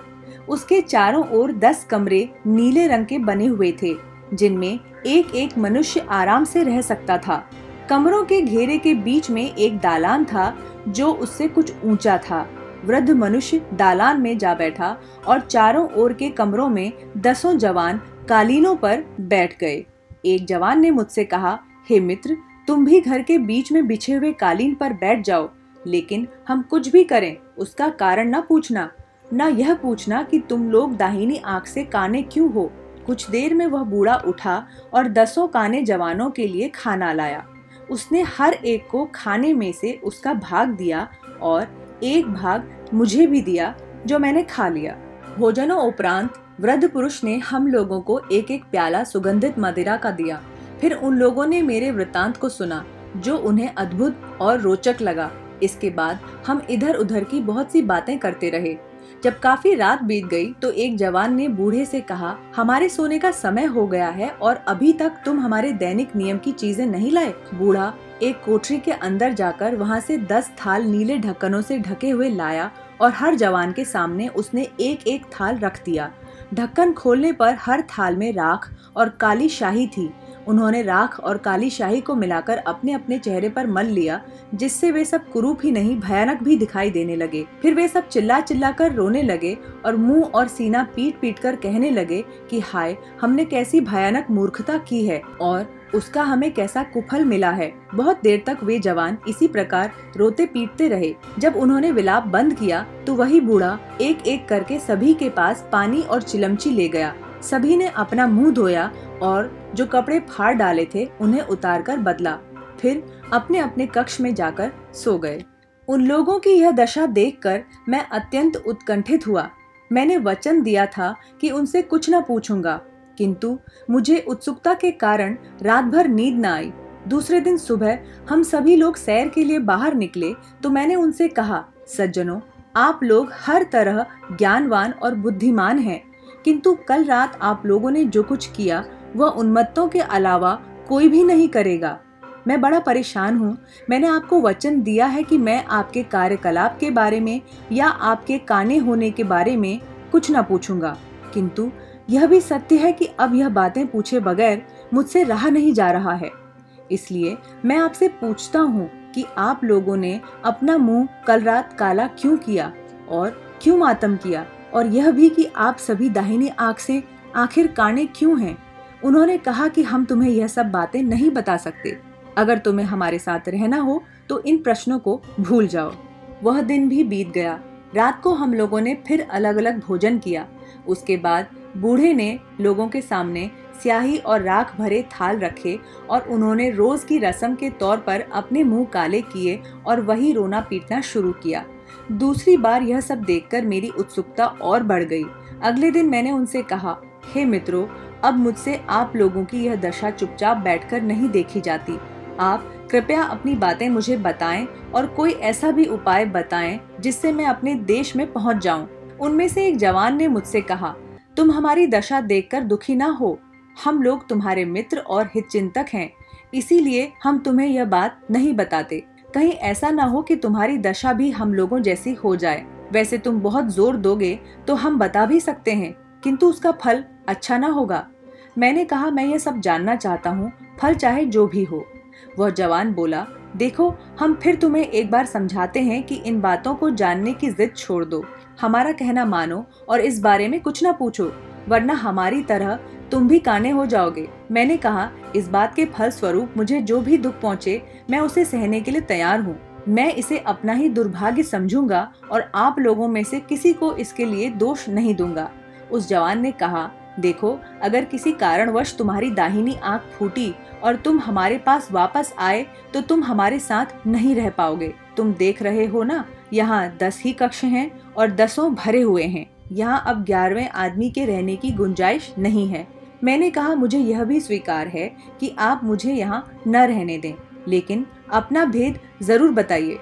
उसके चारों ओर दस कमरे नीले रंग के बने हुए थे, जिनमें एक एक मनुष्य आराम से रह सकता था। कमरों के घेरे के बीच में एक दालान था, जो उससे कुछ ऊँचा था। वृद्ध मनुष्य दालान में जा बैठा और चारों ओर के कमरों में दसों जवान कालीनों पर बैठ गए। एक जवान ने मुझसे कहा, हे मित्र, तुम भी घर के बीच में बिछे हुए कालीन पर बैठ जाओ, लेकिन हम कुछ भी करें, उसका कारण न पूछना। न यह पूछना कि तुम लोग दाहिनी आँख से काने क्यों हो? कुछ देर में वह बूढ़ा उठा और दसों काने जवानों के लिए खाना लाया। उसने हर एक को खाने में से उसका भाग दिया और एक भाग मुझे भी दिया, जो मैंने खा लिया। भोजनों उपरांत वृद्ध पुरुष ने हम लोगों को एक एक प्याला सुगंधित मदिरा का दिया। फिर उन लोगों ने मेरे वृतांत को सुना, जो उन्हें अद्भुत और रोचक लगा। इसके बाद हम इधर उधर की बहुत सी बातें करते रहे। जब काफ़ी रात बीत गई तो एक जवान ने बूढ़े से कहा, हमारे सोने का समय हो गया है और अभी तक तुम हमारे दैनिक नियम की चीज़ें नहीं लाए। बूढ़ा एक कोठरी के अंदर जाकर वहाँ से दस थाल नीले ढक्कनों से ढके हुए लाया और हर जवान के सामने उसने एक एक थाल रख दिया। ढक्कन खोलने पर हर थाल में राख और काली शाही थी। उन्होंने राख और काली शाही को मिलाकर अपने अपने चेहरे पर मल लिया, जिससे वे सब कुरूप ही नहीं, भयानक भी दिखाई देने लगे। फिर वे सब चिल्ला चिल्ला कर रोने लगे और मुँह और सीना पीट पीट कर कहने लगे कि, हाय, हमने कैसी भयानक मूर्खता की है और उसका हमें कैसा कुफल मिला है। बहुत देर तक वे जवान इसी प्रकार रोते पीटते रहे। जब उन्होंने विलाप बंद किया तो वही बूढ़ा एक एक करके सभी के पास पानी और चिलमची ले गया। सभी ने अपना मुँह धोया और जो कपड़े फाड़ डाले थे, उन्हें उतार कर बदला। फिर अपने अपने कक्ष में जाकर सो गए। उन लोगों की यह दशा देखकर मैं अत्यंत उत्कंठित हुआ। मैंने वचन दिया था कि उनसे कुछ न पूछूँगा, किंतु मुझे उत्सुकता के कारण रात भर नींद न आई। दूसरे दिन सुबह हम सभी लोग सैर के लिए बाहर निकले तो मैंने उनसे कहा, सज्जनों, आप लोग हर तरह ज्ञानवान और बुद्धिमान हैं, किंतु कल रात आप लोगों ने जो कुछ किया वह उन्मत्तों के अलावा कोई भी नहीं करेगा। मैं बड़ा परेशान हूँ। मैंने आपको वचन दिया है कि मैं आपके कार्यकलाप के बारे में या आपके काने होने के बारे में कुछ न पूछूँगा। किंतु यह भी सत्य है कि अब यह बातें पूछे बगैर मुझसे रहा नहीं जा रहा है। इसलिए मैं आपसे पूछता हूँ कि आप लोगों ने अपना मुँह कल रात काला क्यों किया और क्यों मातम किया? और यह भी कि आप सभी दाहिनी आँख से आखिर काने क्यों हैं? उन्होंने कहा कि हम तुम्हें यह सब बातें नहीं बता सकते। अगर तुम्हें हमारे साथ रहना हो तो इन प्रश्नों को भूल जाओ। वह दिन भी बीत गया। रात को हम लोगों ने फिर अलग अलग भोजन किया। उसके बाद बूढ़े ने लोगों के सामने स्याही और राख भरे थाल रखे और उन्होंने रोज की रस्म के तौर पर अपने मुँह काले किए और वही रोना पीटना शुरू किया। दूसरी बार यह सब देखकर मेरी उत्सुकता और बढ़ गई। अगले दिन मैंने उनसे कहा, हे hey मित्रों अब मुझसे आप लोगों की यह दशा चुपचाप बैठकर नहीं देखी जाती। आप कृपया अपनी बातें मुझे बताएँ और कोई ऐसा भी उपाय बताएँ जिससे मैं अपने देश में पहुँच जाऊँ। उनमें से एक जवान ने मुझसे कहा, तुम हमारी दशा देखकर दुखी ना हो। हम लोग तुम्हारे मित्र और हितचिंतक हैं, इसीलिए हम तुम्हें यह बात नहीं बताते। कहीं ऐसा ना हो कि तुम्हारी दशा भी हम लोगों जैसी हो जाए। वैसे तुम बहुत ज़ोर दोगे तो हम बता भी सकते हैं, किंतु उसका फल अच्छा ना होगा। मैंने कहा, मैं ये सब जानना चाहता हूँ, फल चाहे जो भी हो। वह जवान बोला, देखो, हम फिर तुम्हें एक बार समझाते हैं कि इन बातों को जानने की जिद छोड़ दो। हमारा कहना मानो और इस बारे में कुछ ना पूछो, वरना हमारी तरह तुम भी काने हो जाओगे। मैंने कहा, इस बात के फल स्वरूप मुझे जो भी दुख पहुँचे, मैं उसे सहने के लिए तैयार हूँ। मैं इसे अपना ही दुर्भाग्य समझूँगा और आप लोगों में से किसी को इसके लिए दोष नहीं दूँगा। उस जवान ने कहा देखो, अगर किसी कारणवश तुम्हारी दाहिनी आँख फूटी और तुम हमारे पास वापस आए तो तुम हमारे साथ नहीं रह पाओगे। तुम देख रहे हो ना, यहाँ दस ही कक्ष हैं और दसों भरे हुए हैं। यहाँ अब ग्यारहवें आदमी के रहने की गुंजाइश नहीं है। मैंने कहा, मुझे यह भी स्वीकार है कि आप मुझे यहाँ न रहने दें, लेकिन अपना भेद ज़रूर बताइए।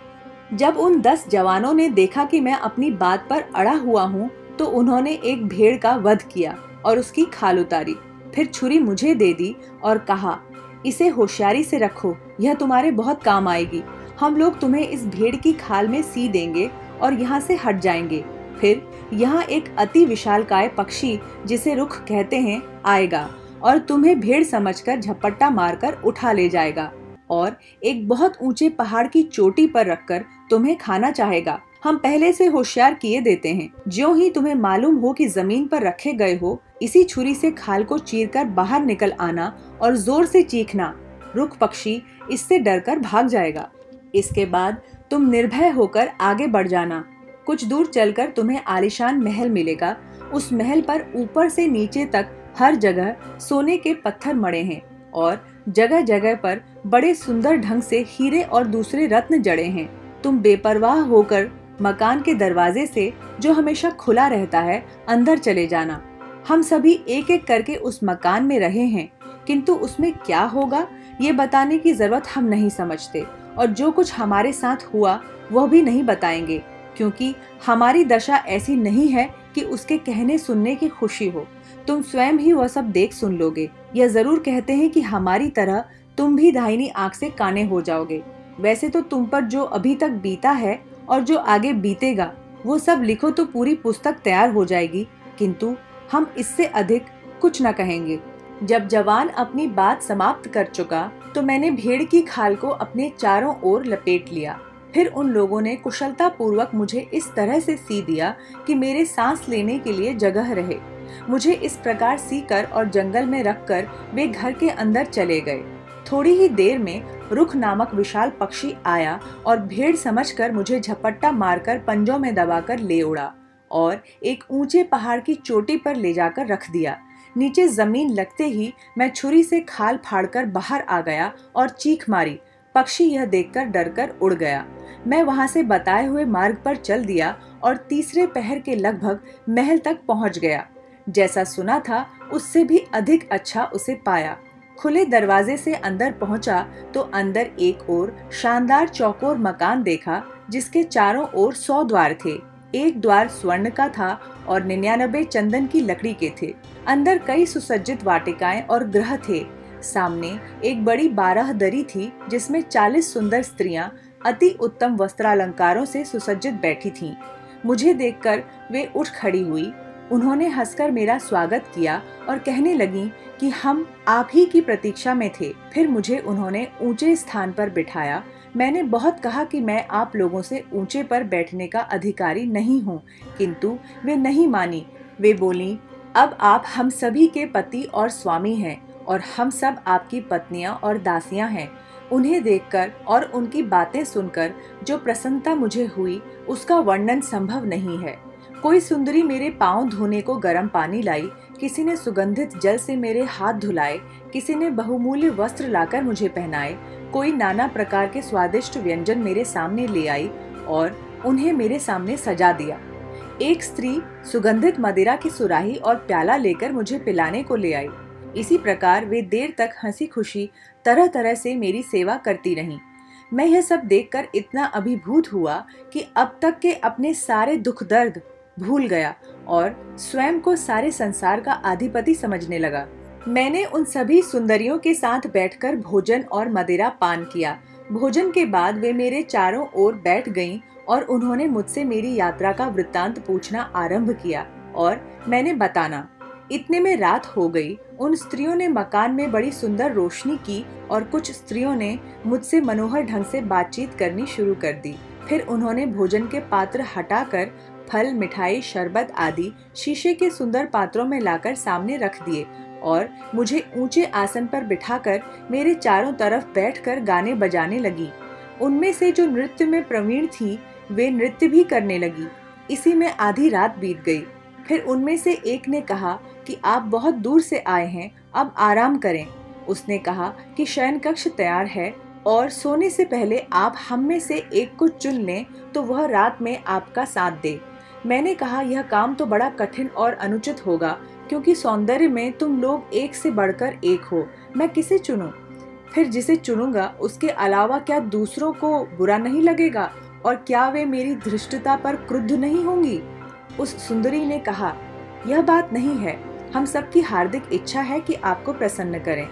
जब उन दस जवानों ने देखा कि मैं अपनी बात पर अड़ा हुआ हूँ तो उन्होंने एक भेड़ का वध किया। और उसकी खाल उतारी। फिर छुरी मुझे दे दी और कहा, इसे होशियारी से रखो, यह तुम्हारे बहुत काम आएगी। हम लोग तुम्हें इस भेड़ की खाल में सी देंगे और यहाँ से हट जाएँगे। फिर यहाँ एक अति विशाल काय पक्षी, जिसे रुख कहते हैं, आएगा और तुम्हें भेड़ समझकर झपट्टा मारकर उठा ले जाएगा और एक बहुत ऊँचे पहाड़ की चोटी पर रखकर तुम्हें खाना चाहेगा। हम पहले से होशियार किए देते हैं। जो ही तुम्हें मालूम हो कि ज़मीन पर रखे गए हो इसी छुरी से खाल को चीरकर बाहर निकल आना और ज़ोर से चीखना। रुख पक्षी इससे डरकर भाग जाएगा। इसके बाद तुम निर्भय होकर आगे बढ़ जाना। कुछ दूर चलकर तुम्हें आलिशान महल मिलेगा। उस महल पर ऊपर से नीचे तक हर जगह सोने के पत्थर मड़े हैं और जगह जगह पर बड़े सुंदर ढंग से हीरे और दूसरे रत्न जड़े हैं। तुम बेपरवाह होकर मकान के दरवाजे से जो हमेशा खुला रहता है, अंदर चले जाना। हम सभी एक एक करके उस मकान में रहे हैं, किंतु उसमें क्या होगा, ये बताने की ज़रूरत हम नहीं समझते और जो कुछ हमारे साथ हुआ, वह भी नहीं बताएँगे, क्योंकि हमारी दशा ऐसी नहीं है कि उसके कहने सुनने की खुशी हो। तुम स्वयं ही वह सब देख सुन लोगे यह ज़रूर कहते हैं कि हमारी तरह तुम भी दाहिनी आँख से काने हो जाओगे। वैसे तो तुम पर जो अभी तक बीता है और जो आगे बीतेगा, वो सब लिखो तो पूरी पुस्तक तैयार हो जाएगी, किंतु हम इससे अधिक कुछ न कहेंगे। जब जवान अपनी बात समाप्त कर चुका तो मैंने भेड़ की खाल को अपने चारों ओर लपेट लिया। फिर उन लोगों ने कुशलता पूर्वक मुझे इस तरह से सी दिया कि मेरे सांस लेने के लिए जगह रहे। मुझे इस प्रकार सी कर और जंगल में रखकर वे घर के अंदर चले गए। थोड़ी ही देर में रुख नामक विशाल पक्षी आया और भेड़ समझकर मुझे झपट्टा मारकर पंजों में दबाकर ले उड़ा। और एक ऊँचे पहाड़ की चोटी पर ले जाकर रख दिया। नीचे ज़मीन लगते ही मैं छुरी से खाल फाड़कर बाहर आ गया और चीख मारी। पक्षी यह देखकर डरकर उड़ गया। मैं वहाँ से बताए हुए मार्ग पर चल दिया और तीसरे पहर के लगभग महल तक पहुँच गया। जैसा सुना था, उससे भी अधिक अच्छा उसे पाया। खुले दरवाजे से अंदर पहुँचा तो अंदर एक और शानदार चौकोर मकान देखा, जिसके चारों ओर सौ द्वार थे। एक द्वार स्वर्ण का था और निन्यानबे चंदन की लकड़ी के थे। अंदर कई सुसज्जित वाटिकाएँ और ग्रह थे। सामने एक बड़ी बारह दरी थी, जिसमें चालीस सुंदर स्त्रियाँ अति उत्तम वस्त्रालंकारों से सुसज्जित बैठी थीं। मुझे देखकर वे उठ खड़ी हुई। उन्होंने हंसकर मेरा स्वागत किया और कहने लगी कि हम आप ही की प्रतीक्षा में थे। फिर मुझे उन्होंने ऊँचे स्थान पर बिठाया मैंने बहुत कहा कि मैं आप लोगों से ऊँचे पर बैठने का अधिकारी नहीं हूँ, किंतु वे नहीं मानी। वे बोली, अब आप हम सभी के पति और स्वामी हैं और हम सब आपकी पत्नियाँ और दासियाँ हैं। उन्हें देखकर और उनकी बातें सुनकर जो प्रसन्नता मुझे हुई, उसका वर्णन संभव नहीं है। कोई सुंदरी मेरे पाँव धोने को गर्म पानी लाई, किसी ने सुगंधित जल से मेरे हाथ धुलाए, किसी ने बहुमूल्य वस्त्र लाकर मुझे पहनाए कोई नाना प्रकार के स्वादिष्ट व्यंजन मेरे सामने ले आई और उन्हें मेरे सामने सजा दिया। एक स्त्री सुगंधित मदिरा की सुराही और प्याला लेकर मुझे पिलाने को ले आई। इसी प्रकार वे देर तक हँसी खुशी तरह तरह से मेरी सेवा करती रहीं। मैं यह सब देखकर इतना अभिभूत हुआ कि अब तक के अपने सारे दुख दर्द भूल गया और स्वयं को सारे संसार का अधिपति समझने लगा। मैंने उन सभी सुंदरियों के साथ बैठकर भोजन और मदिरा पान किया। भोजन के बाद वे मेरे चारों ओर बैठ गईं और उन्होंने मुझसे मेरी यात्रा का वृत्तांत पूछना आरंभ किया और मैंने बताना, इतने में रात हो गई। उन स्त्रियों ने मकान में बड़ी सुंदर रोशनी की और कुछ स्त्रियों ने मुझसे मनोहर ढंग से बातचीत करनी शुरू कर दी। फिर उन्होंने भोजन के पात्र हटाकर फल, मिठाई, शरबत आदि शीशे के सुंदर पात्रों में लाकर सामने रख दिए। और मुझे ऊँचे आसन पर बिठाकर मेरे चारों तरफ़ बैठकर गाने बजाने लगी। उनमें से जो नृत्य में प्रवीण थी, वे नृत्य भी करने लगी। इसी में आधी रात बीत गई। फिर उनमें से एक ने कहा कि आप बहुत दूर से आए हैं, अब आराम करें। उसने कहा कि शयन कक्ष तैयार है और सोने से पहले आप हम में से एक को चुन लें तो वह रात में आपका साथ दे। मैंने कहा, यह काम तो बड़ा कठिन और अनुचित होगा क्योंकि सौंदर्य में तुम लोग एक से बढ़कर एक हो। मैं किसे चुनूं? फिर जिसे चुनूँगा उसके अलावा क्या दूसरों को बुरा नहीं लगेगा? और क्या वे मेरी धृष्टता पर क्रुद्ध नहीं होंगी? उस सुंदरी ने कहा यह बात नहीं है। हम सबकी हार्दिक इच्छा है कि आपको प्रसन्न करें।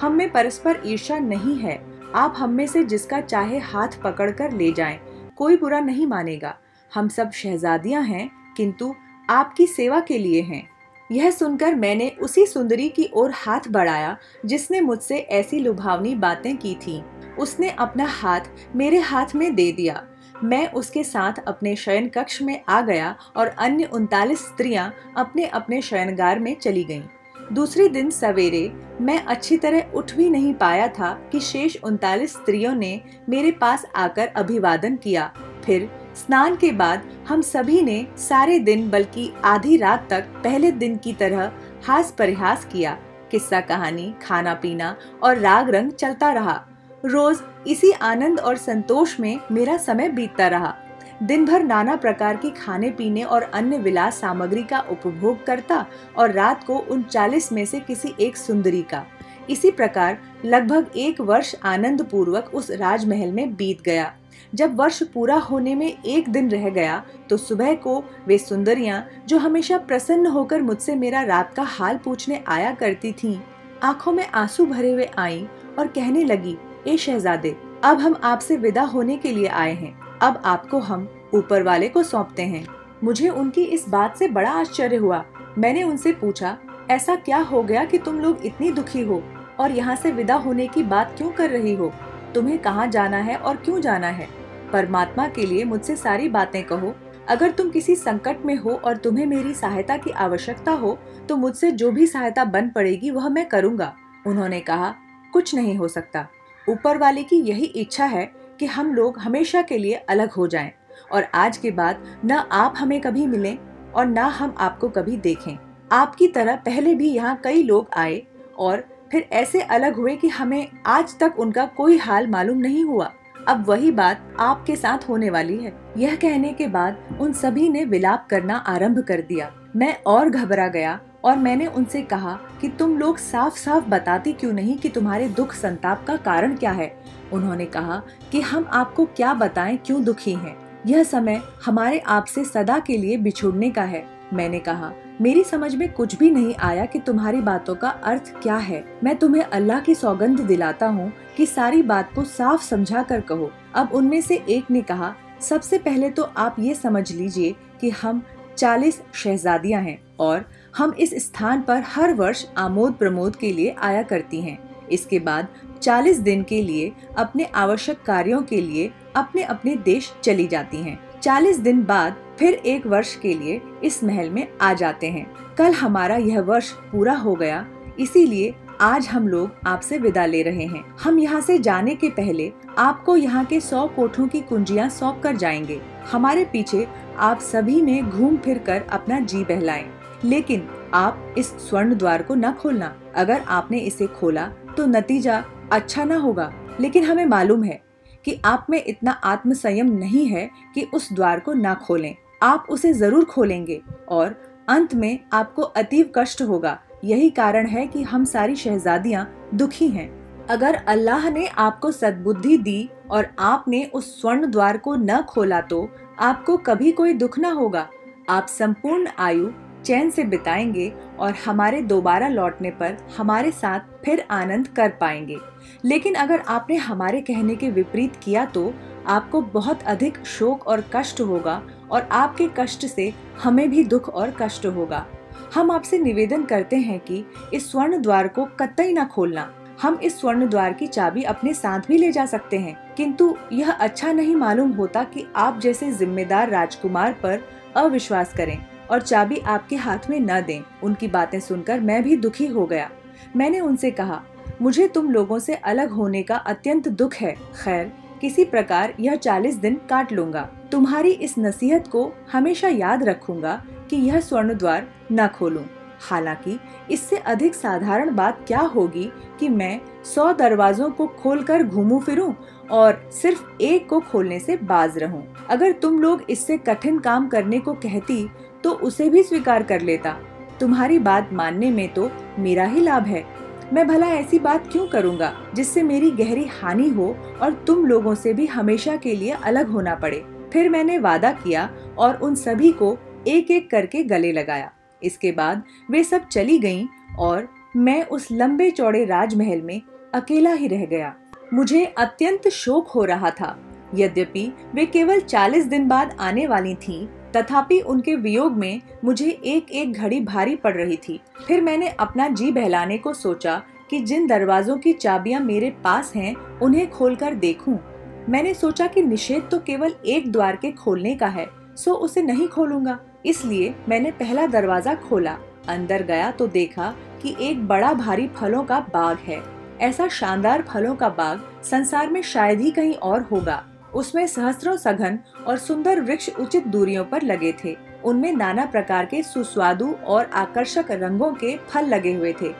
हम में परस्पर ईर्षा नहीं है। आप हम में से जिसका चाहे हाथ पकड़कर ले जाएँ, कोई बुरा नहीं मानेगा। हम सब शहजादियाँ हैं किंतु आपकी सेवा के लिए हैं। यह सुनकर मैंने उसी सुंदरी की ओर हाथ बढ़ाया, जिसने मुझसे ऐसी लुभावनी बातें की थीं। उसने अपना हाथ मेरे हाथ में दे दिया मैं उसके साथ अपने शयन कक्ष में आ गया और अन्य उनतालीस स्त्रियाँ अपने अपने शयनगार में चली गईं। दूसरे दिन सवेरे मैं अच्छी तरह उठ भी नहीं पाया था कि शेष उनतालीस स्त्रियों ने मेरे पास आकर अभिवादन किया फिर स्नान के बाद हम सभी ने सारे दिन बल्कि आधी रात तक पहले दिन की तरह हास परिहास किया। किस्सा कहानी, खाना पीना और राग रंग चलता रहा। रोज इसी आनंद और संतोष में मेरा समय बीतता रहा। दिन भर नाना प्रकार के खाने पीने और अन्य विलास सामग्री का उपभोग करता और रात को उन चालीस में से किसी एक सुंदरी का। इसी प्रकार लगभग एक वर्ष आनंद पूर्वक उस राजमहल में बीत गया। जब वर्ष पूरा होने में एक दिन रह गया तो सुबह को वे सुंदरियाँ जो हमेशा प्रसन्न होकर मुझसे मेरा रात का हाल पूछने आया करती थीं, आँखों में आँसू भरे हुए आईं और कहने लगी ए शहजादे अब हम आपसे विदा होने के लिए आए हैं। अब आपको हम ऊपर वाले को सौंपते हैं। मुझे उनकी इस बात से बड़ा आश्चर्य हुआ। मैंने उनसे पूछा ऐसा क्या हो गया कि तुम लोग इतनी दुखी हो और यहाँ से विदा होने की बात क्यों कर रही हो? तुम्हें कहाँ जाना है और क्यों जाना है? परमात्मा के लिए मुझसे सारी बातें कहो। अगर तुम किसी संकट में हो और तुम्हें मेरी सहायता की आवश्यकता हो तो मुझसे जो भी सहायता बन पड़ेगी, वह मैं करूँगा। उन्होंने कहा, कुछ नहीं हो सकता। ऊपर वाले की यही इच्छा है कि हम लोग हमेशा के लिए अलग हो जाएँ, और आज के बाद न आप हमें कभी मिलें और न हम आपको कभी देखें। आपकी तरह पहले भी यहाँ कई लोग आए और फिर ऐसे अलग हुए कि हमें आज तक उनका कोई हाल मालूम नहीं हुआ। अब वही बात आपके साथ होने वाली है। यह कहने के बाद उन सभी ने विलाप करना आरंभ कर दिया। मैं और घबरा गया और मैंने उनसे कहा कि तुम लोग साफ़ साफ़ बताती क्यों नहीं कि तुम्हारे दुख संताप का कारण क्या है? उन्होंने कहा कि हम आपको क्या बताएँ क्यों दुखी हैं? यह समय हमारे आप आपसे सदा के लिए बिछुड़ने का है। मैंने कहा मेरी समझ में कुछ भी नहीं आया कि तुम्हारी बातों का अर्थ क्या है। मैं तुम्हें अल्लाह की सौगंध दिलाता हूँ कि सारी बात को साफ़ समझा कर कहो। अब उनमें से एक ने कहा, सबसे पहले तो आप ये समझ लीजिए कि हम चालीस शहजादियाँ हैं और हम इस स्थान पर हर वर्ष आमोद प्रमोद के लिए आया करती हैं। इसके बाद 40 दिन के लिए, अपने आवश्यक कार्यों के लिए अपने अपने देश चली जाती हैं। 40 दिन बाद फिर एक वर्ष के लिए इस महल में आ जाते हैं। कल हमारा यह वर्ष पूरा हो गया, इसीलिए आज हम लोग आपसे विदा ले रहे हैं। हम यहाँ से जाने के पहले आपको यहाँ के सौ कोठों की कुंजियाँ सौंप कर जाएँगे। हमारे पीछे आप सभी में घूम फिर कर अपना जी बहलाएँ। लेकिन आप इस स्वर्ण द्वार को न खोलना। अगर आपने इसे खोला तो नतीजा अच्छा ना होगा। लेकिन हमें मालूम है कि आप में इतना आत्म संयम नहीं है कि उस द्वार को ना खोलें। आप उसे ज़रूर खोलेंगे और अंत में आपको अतीव कष्ट होगा। यही कारण है कि हम सारी शहजादियाँ दुखी हैं। अगर अल्लाह ने आपको सद्बुद्धि दी और आपने उस स्वर्ण द्वार को न खोला तो आपको कभी कोई दुख न होगा। आप संपूर्ण आयु चैन से बिताएँगे और हमारे दोबारा लौटने पर हमारे साथ फिर आनंद कर पाएँगे। लेकिन अगर आपने हमारे कहने के विपरीत किया तो आपको बहुत अधिक शोक और कष्ट होगा और आपके कष्ट से हमें भी दुख और कष्ट होगा। हम आपसे निवेदन करते हैं कि इस स्वर्ण द्वार को कतई न खोलना। हम इस स्वर्ण द्वार की चाबी अपने साथ भी ले जा सकते हैं। किंतु यह अच्छा नहीं मालूम होता कि आप जैसे जिम्मेदार राजकुमार पर अविश्वास करें और चाबी आपके हाथ में न दें। उनकी बातें सुनकर मैं भी दुखी हो गया। मैंने उनसे कहा, मुझे तुम लोगों से अलग होने का अत्यंत दुख है। खैर किसी प्रकार यह चालीस दिन काट लूँगा तुम्हारी इस नसीहत को हमेशा याद रखूँगा कि यह स्वर्ण द्वार न खोलूं। हालाँकि इससे अधिक साधारण बात क्या होगी कि मैं सौ दरवाजों को खोलकर घूमू फिरूं और सिर्फ़ एक को खोलने से बाज रहूँ। अगर तुम लोग इससे कठिन काम करने को कहती तो उसे भी स्वीकार कर लेता तुम्हारी बात मानने में तो मेरा ही लाभ है मैं भला ऐसी बात क्यों करूँगा जिससे मेरी गहरी हानि हो और तुम लोगों से भी हमेशा के लिए अलग होना पड़े? फिर मैंने वादा किया और उन सभी को एक एक करके गले लगाया। इसके बाद वे सब चली गईं और मैं उस लंबे चौड़े राजमहल में अकेला ही रह गया। मुझे अत्यंत शोक हो रहा था। यद्यपि वे केवल 40 दिन बाद आने वाली थीं, तथापि उनके वियोग में मुझे एक एक घड़ी भारी पड़ रही थी। फिर मैंने अपना जी बहलाने को सोचा कि जिन दरवाजों की चाबियाँ मेरे पास हैं, उन्हें खोलकर देखूँ। मैंने सोचा कि निषेध तो केवल एक द्वार के खोलने का है, सो उसे नहीं खोलूँगा। इसलिए मैंने पहला दरवाज़ा खोला। अंदर गया तो देखा कि एक बड़ा भारी फलों का बाग है। ऐसा शानदार फलों का बाग संसार में शायद ही कहीं और होगा। उसमें सहस्त्रों सघन और सुंदर वृक्ष उचित दूरियों पर लगे थे। उनमें नाना प्रकार के सुस्वादु और आकर्षक रंगों के फल लगे हुए थे।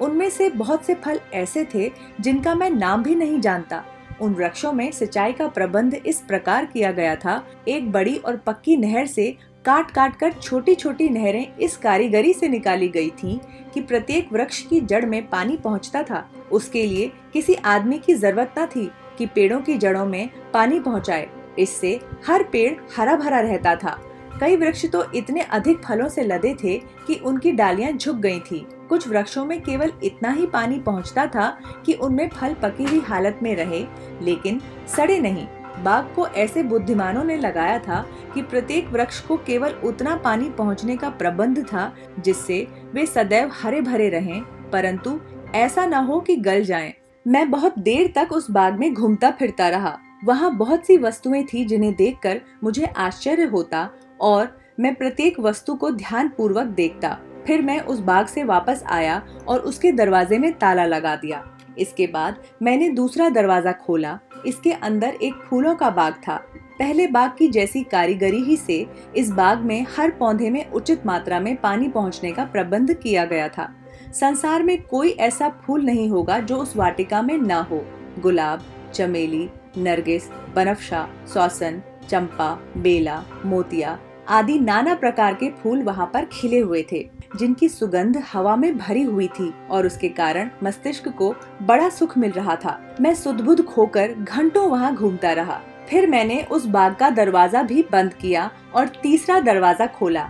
उनमें से बहुत से फल ऐसे थे जिनका मैं नाम भी नहीं जानता। उन वृक्षों में सिंचाई का प्रबंध इस प्रकार किया गया था। एक बड़ी और पक्की नहर से काट काट कर छोटी छोटी नहरें इस कारीगरी से निकाली गई थीं कि प्रत्येक वृक्ष की जड़ में पानी पहुँचता था। उसके लिए किसी आदमी की ज़रूरत न थी। कि पेड़ों की जड़ों में पानी पहुँचाए। इससे हर पेड़ हरा भरा रहता था। कई वृक्ष तो इतने अधिक फलों से लदे थे कि उनकी डालियाँ झुक गई थी। कुछ वृक्षों में केवल इतना ही पानी पहुँचता था कि उनमें फल पकी हुई हालत में रहे, लेकिन सड़े नहीं। बाग को ऐसे बुद्धिमानों ने लगाया था कि प्रत्येक वृक्ष को केवल उतना पानी पहुँचने का प्रबंध था, जिससे वे सदैव हरे भरे रहें, परंतु ऐसा न हो कि गल जाएँ। मैं बहुत देर तक उस बाग में घूमता फिरता रहा। वहाँ बहुत सी वस्तुएँ थी जिन्हें देखकर मुझे आश्चर्य होता और मैं प्रत्येक वस्तु को ध्यान पूर्वक देखता। फिर मैं उस बाग से वापस आया और उसके दरवाजे में ताला लगा दिया। इसके बाद मैंने दूसरा दरवाज़ा खोला। इसके अंदर एक फूलों का बाग था। पहले बाग की जैसी कारीगरी ही से इस बाग में हर पौधे में उचित मात्रा में पानी पहुँचने का प्रबंध किया गया था। संसार में कोई ऐसा फूल नहीं होगा जो उस वाटिका में ना हो। गुलाब, चमेली, नरगिस, बनफशा, सौसन, चंपा, बेला, मोतिया आदि नाना प्रकार के फूल वहाँ पर खिले हुए थे, जिनकी सुगंध हवा में भरी हुई थी और उसके कारण मस्तिष्क को बड़ा सुख मिल रहा था। मैं सुदबुद खोकर घंटों वहाँ घूमता रहा। फिर मैंने उस बाग का दरवाज़ा भी बंद किया और तीसरा दरवाज़ा खोला।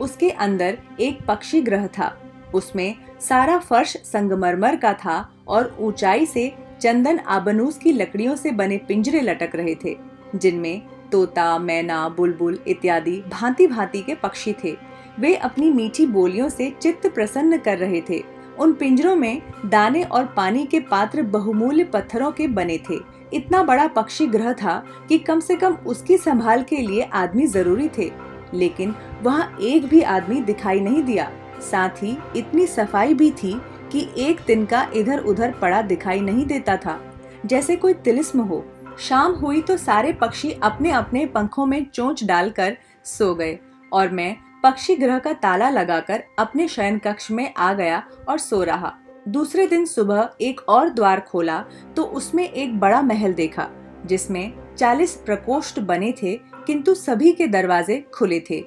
उसके अंदर एक पक्षी ग्रह था। उसमें सारा फर्श संगमरमर का था और ऊंचाई से चंदन आबनूस की लकड़ियों से बने पिंजरे लटक रहे थे, जिनमें तोता, मैना, बुलबुल इत्यादि भांति भांति के पक्षी थे। वे अपनी मीठी बोलियों से चित्त प्रसन्न कर रहे थे। उन पिंजरों में दाने और पानी के पात्र बहुमूल्य पत्थरों के बने थे। इतना बड़ा पक्षी ग्रह था कि कम से कम उसकी संभाल के लिए आदमी ज़रूरी थे, लेकिन वहाँ एक भी आदमी दिखाई नहीं दिया। साथ ही इतनी सफ़ाई भी थी कि एक तिनका इधर उधर पड़ा दिखाई नहीं देता था। जैसे कोई तिलिस्म हो, शाम हुई तो सारे पक्षी अपने अपने पंखों में चोंच डालकर सो गए और मैं पक्षी ग्रह का ताला लगाकर अपने शयन कक्ष में आ गया और सो रहा। दूसरे दिन सुबह एक और द्वार खोला तो उसमें एक बड़ा महल देखा, जिसमें चालीस प्रकोष्ठ बने थे, किंतु सभी के दरवाजे खुले थे।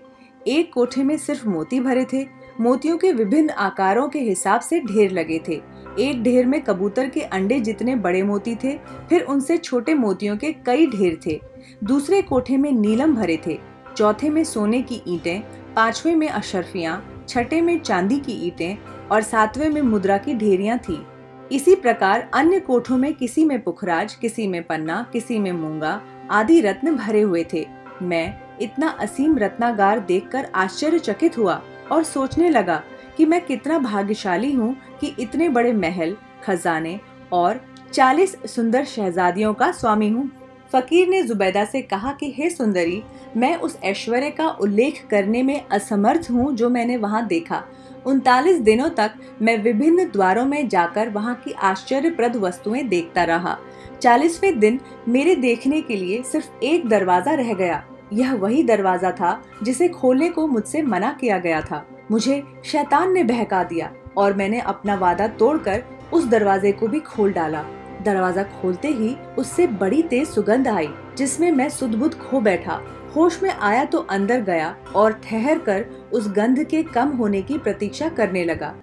एक कोठे में सिर्फ़ मोती भरे थे मोतियों के विभिन्न आकारों के हिसाब से ढेर लगे थे। एक ढेर में कबूतर के अंडे जितने बड़े मोती थे, फिर उनसे छोटे मोतियों के कई ढेर थे। दूसरे कोठे में नीलम भरे थे। चौथे में सोने की ईंटें, पांचवे में अशरफियाँ, छठे में चांदी की ईंटें और सातवें में मुद्रा की ढेरियाँ थी। इसी प्रकार अन्य कोठों में किसी में पुखराज, किसी में पन्ना, किसी में मूँगा आदि रत्न भरे हुए थे। मैं इतना असीम रत्नागार देखकर आश्चर्यचकित हुआ। और सोचने लगा कि मैं कितना भाग्यशाली हूँ कि इतने बड़े महल, खजाने और चालीस सुंदर शहजादियों का स्वामी हूँ। फकीर ने जुबैदा से कहा कि, हे सुंदरी, मैं उस ऐश्वर्य का उल्लेख करने में असमर्थ हूँ जो मैंने वहाँ देखा। उनतालीस दिनों तक मैं विभिन्न द्वारों में जाकर वहाँ की आश्चर्यप्रद वस्तुएँ देखता रहा। चालीसवें दिन मेरे देखने के लिए सिर्फ़ एक दरवाज़ा रह गया। यह वही दरवाज़ा था जिसे खोलने को मुझसे मना किया गया था। मुझे शैतान ने बहका दिया और मैंने अपना वादा तोड़कर उस दरवाजे को भी खोल डाला। दरवाज़ा खोलते ही उससे बड़ी तेज सुगंध आई, जिसमें मैं सुदबुद खो बैठा। होश में आया तो अंदर गया और ठहर कर उस गंध के कम होने की प्रतीक्षा करने लगा।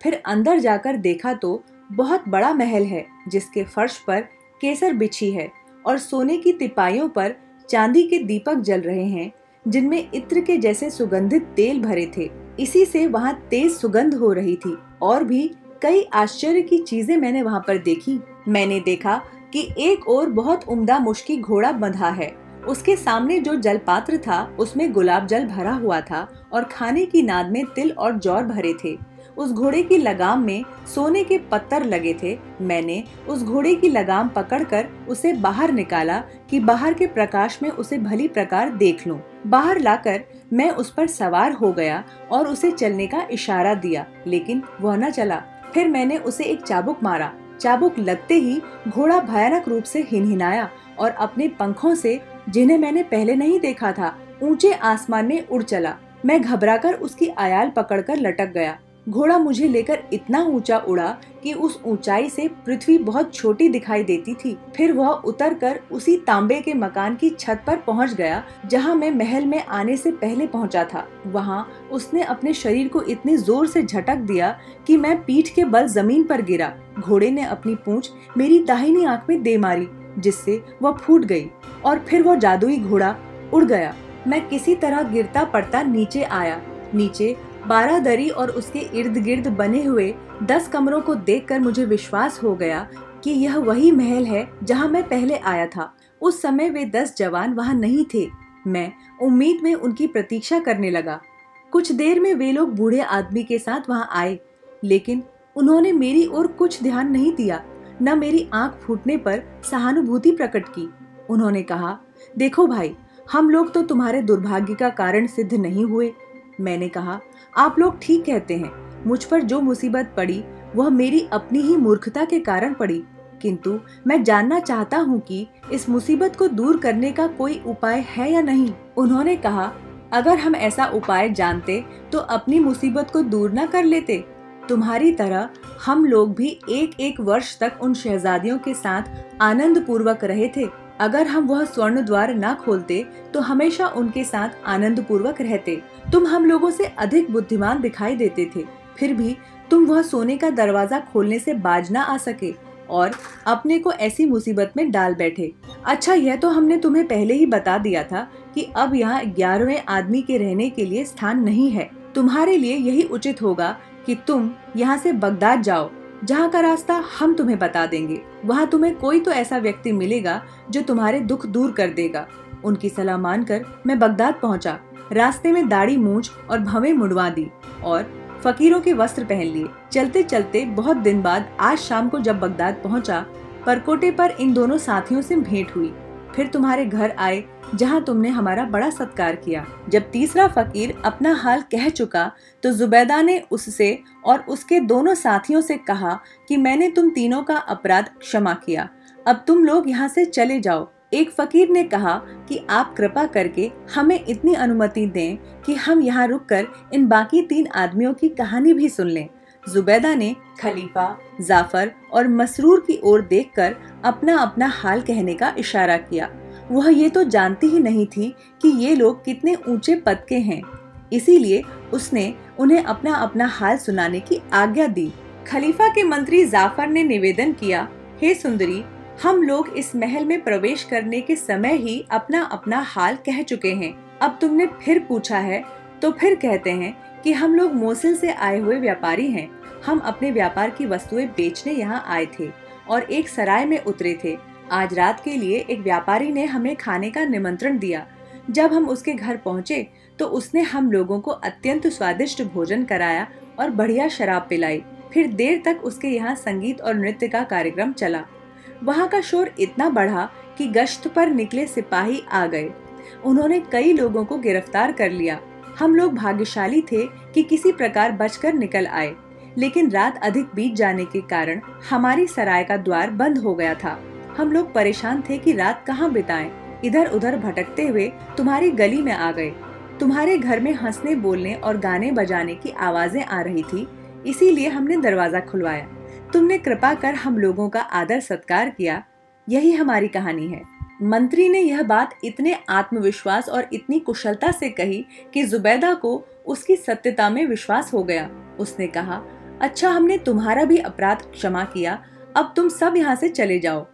फिर अंदर जाकर देखा तो बहुत बड़ा महल है, जिसके फर्श पर केसर बिछी है और सोने की तिपाइयों पर चांदी के दीपक जल रहे हैं, जिनमें इत्र के जैसे सुगंधित तेल भरे थे। इसी से वहाँ तेज सुगंध हो रही थी। और भी कई आश्चर्य की चीज़ें मैंने वहाँ पर देखी। मैंने देखा कि एक और बहुत उम्दा मुश्की घोड़ा बंधा है। उसके सामने जो जल पात्र था, उसमें गुलाब जल भरा हुआ था और खाने की नाद में तिल और जौर भरे थे। उस घोड़े की लगाम में सोने के पत्थर लगे थे। मैंने उस घोड़े की लगाम पकड़कर उसे बाहर निकाला कि बाहर के प्रकाश में उसे भली प्रकार देख लूँ। बाहर लाकर मैं उस पर सवार हो गया और उसे चलने का इशारा दिया, लेकिन वह न चला। फिर मैंने उसे एक चाबुक मारा। चाबुक लगते ही घोड़ा भयानक रूप से हिनहिनाया और अपने पंखों से, जिन्हें मैंने पहले नहीं देखा था, ऊँचे आसमान में उड़ चला। मैं घबराकर उसकी आयाल पकड़कर लटक गया। घोड़ा मुझे लेकर इतना ऊँचा उड़ा कि उस ऊंचाई से पृथ्वी बहुत छोटी दिखाई देती थी। फिर वह उतरकर उसी तांबे के मकान की छत पर पहुँच गया, जहाँ मैं महल में आने से पहले पहुँचा था। वहाँ उसने अपने शरीर को इतनी ज़ोर से झटक दिया कि मैं पीठ के बल ज़मीन पर गिरा। घोड़े ने अपनी पूंछ मेरी दाहिनी आँख में दे मारी, जिससे वह फूट गई और फिर वह जादुई घोड़ा उड़ गया। मैं किसी तरह गिरता पड़ता नीचे आया। नीचे बारह दरी और उसके इर्द गिर्द बने हुए दस कमरों को देखकर मुझे विश्वास हो गया कि यह वही महल है जहाँ मैं पहले आया था। उस समय वे दस जवान वहाँ नहीं थे। मैं उम्मीद में उनकी प्रतीक्षा करने लगा। कुछ देर में वे लोग बूढ़े आदमी के साथ वहाँ आए, लेकिन उन्होंने मेरी ओर कुछ ध्यान नहीं दिया, न मेरी आँख फूटने पर सहानुभूति प्रकट की। उन्होंने कहा, देखो भाई, हम लोग तो तुम्हारे दुर्भाग्य का कारण सिद्ध नहीं हुए। मैंने कहा आप लोग ठीक कहते हैं। मुझ पर जो मुसीबत पड़ी, वह मेरी अपनी ही मूर्खता के कारण पड़ी। किंतु मैं जानना चाहता हूँ कि इस मुसीबत को दूर करने का कोई उपाय है या नहीं? उन्होंने कहा, अगर हम ऐसा उपाय जानते तो अपनी मुसीबत को दूर न कर लेते। तुम्हारी तरह हम लोग भी एक एक वर्ष तक उन शहजादियों के साथ आनंद पूर्वक रहे थे। अगर हम वह स्वर्ण द्वार न खोलते तो हमेशा उनके साथ आनंद पूर्वक रहते। तुम हम लोगों से अधिक बुद्धिमान दिखाई देते थे। फिर भी तुम वह सोने का दरवाज़ा खोलने से बाज ना आ सके और अपने को ऐसी मुसीबत में डाल बैठे। अच्छा यह तो हमने तुम्हें पहले ही बता दिया था कि अब यहाँ ग्यारहवें आदमी के रहने के लिए स्थान नहीं है। तुम्हारे लिए यही उचित होगा कि तुम यहाँ से बगदाद जाओ, जहाँ का रास्ता हम तुम्हें बता देंगे। वहाँ तुम्हें कोई तो ऐसा व्यक्ति मिलेगा जो तुम्हारे दुख दूर कर देगा। उनकी सलाह मानकर मैं बगदाद पहुँचा। रास्ते में दाढ़ी मूछ और भवे मुड़वा दी और फकीरों के वस्त्र पहन लिए। चलते चलते बहुत दिन बाद आज शाम को जब बगदाद पहुँचा, परकोटे पर इन दोनों साथियों से भेंट हुई। फिर तुम्हारे घर आए, जहाँ तुमने हमारा बड़ा सत्कार किया। जब तीसरा फकीर अपना हाल कह चुका तो जुबैदा ने उससे और उसके दोनों साथियों से कहा कि मैंने तुम तीनों का अपराध क्षमा किया। अब तुम लोग यहाँ से चले जाओ। एक फकीर ने कहा कि आप कृपा करके हमें इतनी अनुमति दें कि हम यहाँ रुककर इन बाकी तीन आदमियों की कहानी भी सुन लें। जुबैदा ने खलीफा, जाफ़र और मसरूर की ओर देखकर अपना अपना हाल कहने का इशारा किया। वह ये तो जानती ही नहीं थी कि ये लोग कितने ऊँचे पद के हैं। इसीलिए उसने उन्हें अपना अपना हाल सुनाने की आज्ञा दी। खलीफा के मंत्री जाफ़र ने निवेदन किया, हे सुंदरी हम लोग इस महल में प्रवेश करने के समय ही अपना अपना हाल कह चुके हैं। अब तुमने फिर पूछा है तो फिर कहते हैं कि हम लोग मोसिल से आए हुए व्यापारी हैं। हम अपने व्यापार की वस्तुएँ बेचने यहाँ आए थे और एक सराय में उतरे थे। आज रात के लिए एक व्यापारी ने हमें खाने का निमंत्रण दिया। जब हम उसके घर पहुँचे तो उसने हम लोगों को अत्यंत स्वादिष्ट भोजन कराया और बढ़िया शराब पिलाई। फिर देर तक उसके यहाँ संगीत और नृत्य का कार्यक्रम चला। वहाँ का शोर इतना बढ़ा कि गश्त पर निकले सिपाही आ गए। उन्होंने कई लोगों को गिरफ़्तार कर लिया। हम लोग भाग्यशाली थे कि किसी प्रकार बचकर निकल आए, लेकिन रात अधिक बीत जाने के कारण हमारी सराय का द्वार बंद हो गया था। हम लोग परेशान थे कि रात कहाँ बिताएँ। इधर उधर भटकते हुए तुम्हारी गली में आ गए। तुम्हारे घर में हंसने, बोलने और गाने बजाने की आवाज़ें आ रही थी, इसीलिए हमने दरवाज़ा खुलवाया। तुमने कृपा कर हम लोगों का आदर सत्कार किया। यही हमारी कहानी है। मंत्री ने यह बात इतने आत्मविश्वास और इतनी कुशलता से कही कि जुबैदा को उसकी सत्यता में विश्वास हो गया। उसने कहा अच्छा हमने तुम्हारा भी अपराध क्षमा किया। अब तुम सब यहाँ से चले जाओ।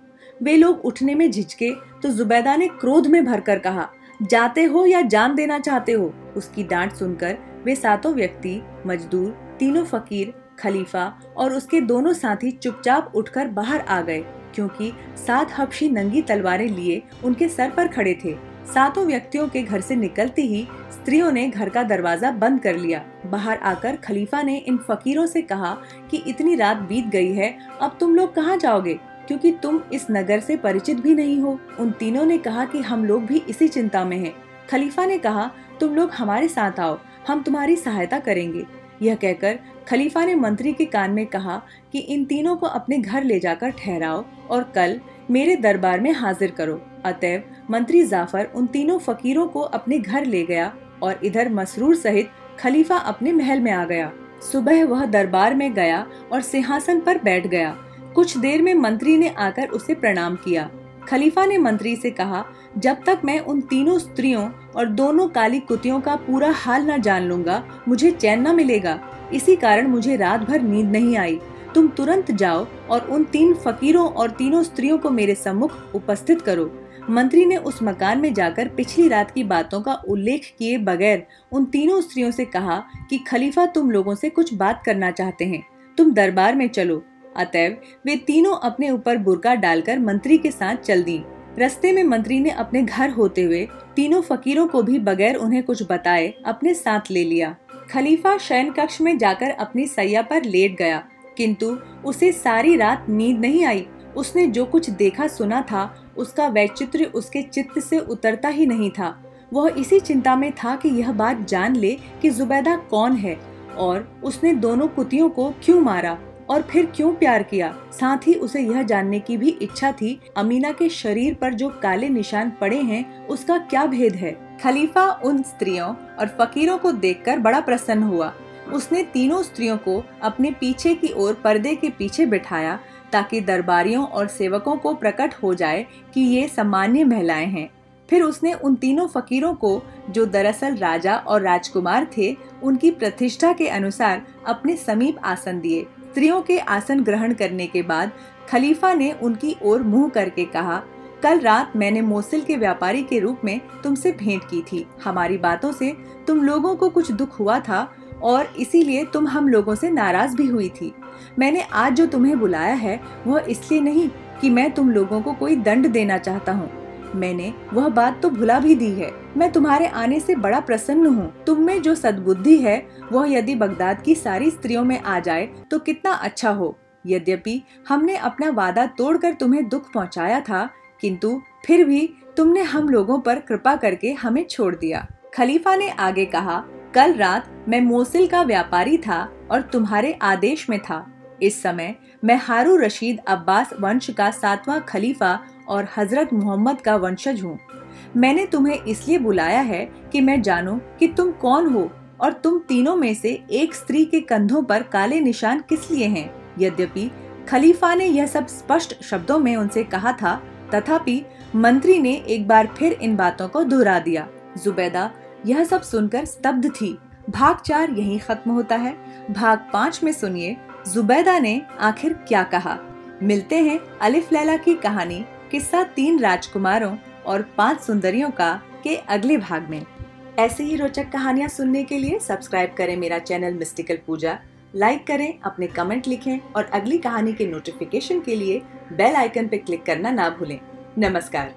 वे लोग उठने में झिझके तो जुबैदा ने क्रोध में भरकर कहा, जाते हो या जान देना चाहते हो? उसकी डांट सुनकर वे सातों व्यक्ति, मजदूर, तीनों फकीर खलीफा और उसके दोनों साथी चुपचाप उठकर बाहर आ गए, क्योंकि सात हबशी नंगी तलवारें लिए उनके सर पर खड़े थे। सातों व्यक्तियों के घर से निकलते ही स्त्रियों ने घर का दरवाज़ा बंद कर लिया। बाहर आकर खलीफा ने इन फकीरों से कहा कि इतनी रात बीत गई है, अब तुम लोग कहाँ जाओगे? क्योंकि तुम इस नगर से परिचित भी नहीं हो। उन तीनों ने कहा कि हम लोग भी इसी चिंता में हैं। खलीफा ने कहा, तुम लोग हमारे साथ आओ, हम तुम्हारी सहायता करेंगे। यह कहकर खलीफा ने मंत्री के कान में कहा कि इन तीनों को अपने घर ले जाकर ठहराओ और कल मेरे दरबार में हाजिर करो। अतएव मंत्री जाफ़र उन तीनों फकीरों को अपने घर ले गया और इधर मसरूर सहित खलीफा अपने महल में आ गया। सुबह वह दरबार में गया और सिंहासन पर बैठ गया। कुछ देर में मंत्री ने आकर उसे प्रणाम किया। खलीफा ने मंत्री से कहा, जब तक मैं उन तीनों स्त्रियों और दोनों काली कुतियों का पूरा हाल न जान लूँगा, मुझे चैन न मिलेगा। इसी कारण मुझे रात भर नींद नहीं आई। तुम तुरंत जाओ और उन तीन फकीरों और तीनों स्त्रियों को मेरे सम्मुख उपस्थित करो। मंत्री ने उस मकान में जाकर पिछली रात की बातों का उल्लेख किए बगैर उन तीनों स्त्रियों से कहा कि, खलीफा, तुम लोगों से कुछ बात करना चाहते हैं। तुम दरबार में चलो। अतएव वे तीनों अपने ऊपर बुरका डालकर मंत्री के साथ चल दी। रस्ते में मंत्री ने अपने घर होते हुए तीनों फकीरों को भी बगैर उन्हें कुछ बताए अपने साथ ले लिया। खलीफा शयन कक्ष में जाकर अपनी सैया पर लेट गया, किंतु उसे सारी रात नींद नहीं आई। उसने जो कुछ देखा सुना था, उसका वैचित्र उसके चित्त से उतरता ही नहीं था। वह इसी चिंता में था कि यह बात जान ले कि जुबैदा कौन है, और उसने दोनों कुतियों को क्यों मारा। और फिर क्यों प्यार किया? साथ ही उसे यह जानने की भी इच्छा थी, अमीना के शरीर पर जो काले निशान पड़े हैं, उसका क्या भेद है? खलीफा उन स्त्रियों और फकीरों को देखकर बड़ा प्रसन्न हुआ। उसने तीनों स्त्रियों को अपने पीछे की ओर पर्दे के पीछे बिठाया, ताकि दरबारियों और सेवकों को प्रकट हो जाए कि ये सामान्य महिलाएँ हैं। फिर उसने उन तीनों फकीरों को, जो दरअसल राजा और राजकुमार थे, उनकी प्रतिष्ठा के अनुसार अपने समीप आसन दिए। स्त्रियों के आसन ग्रहण करने के बाद खलीफा ने उनकी ओर मुँह करके कहा, कल रात मैंने मोसिल के व्यापारी के रूप में तुमसे भेंट की थी। हमारी बातों से तुम लोगों को कुछ दुख हुआ था और इसीलिए तुम हम लोगों से नाराज़ भी हुई थी। मैंने आज जो तुम्हें बुलाया है, वह इसलिए नहीं कि मैं तुम लोगों को कोई दंड देना चाहता हूँ। मैंने वह बात तो भुला भी दी है। मैं तुम्हारे आने से बड़ा प्रसन्न हूँ। तुम में जो सद्बुद्धि है, वह यदि बगदाद की सारी स्त्रियों में आ जाए तो कितना अच्छा हो। यद्यपि हमने अपना वादा तोड़कर तुम्हें दुख पहुँचाया था, किंतु फिर भी तुमने हम लोगों पर कृपा करके हमें छोड़ दिया। खलीफा ने आगे कहा, कल रात मैं मोसिल का व्यापारी था और तुम्हारे आदेश में था। इस समय मैं हारू रशीद अब्बास वंश का सातवां खलीफा और हज़रत मोहम्मद का वंशज हूँ। मैंने तुम्हें इसलिए बुलाया है कि मैं जानूं कि तुम कौन हो और तुम तीनों में से एक स्त्री के कंधों पर काले निशान किस लिए हैं? यद्यपि खलीफा ने यह सब स्पष्ट शब्दों में उनसे कहा था, तथापि मंत्री ने एक बार फिर इन बातों को दोहरा दिया। जुबैदा यह सब सुनकर स्तब्ध थी। भाग चार यही खत्म होता है। भाग पाँच में सुनिए, जुबैदा ने आखिर क्या कहा? मिलते हैं अलिफ लैला की कहानी। किस्सा तीन राजकुमारों और पाँच सुंदरियों का के अगले भाग में। ऐसे ही रोचक कहानियाँ सुनने के लिए सब्सक्राइब करें मेरा चैनल मिस्टिकल पूजा, लाइक करें, अपने कमेंट लिखें और अगली कहानी के नोटिफिकेशन के लिए बेल आइकन पर क्लिक करना ना भूलें। नमस्कार।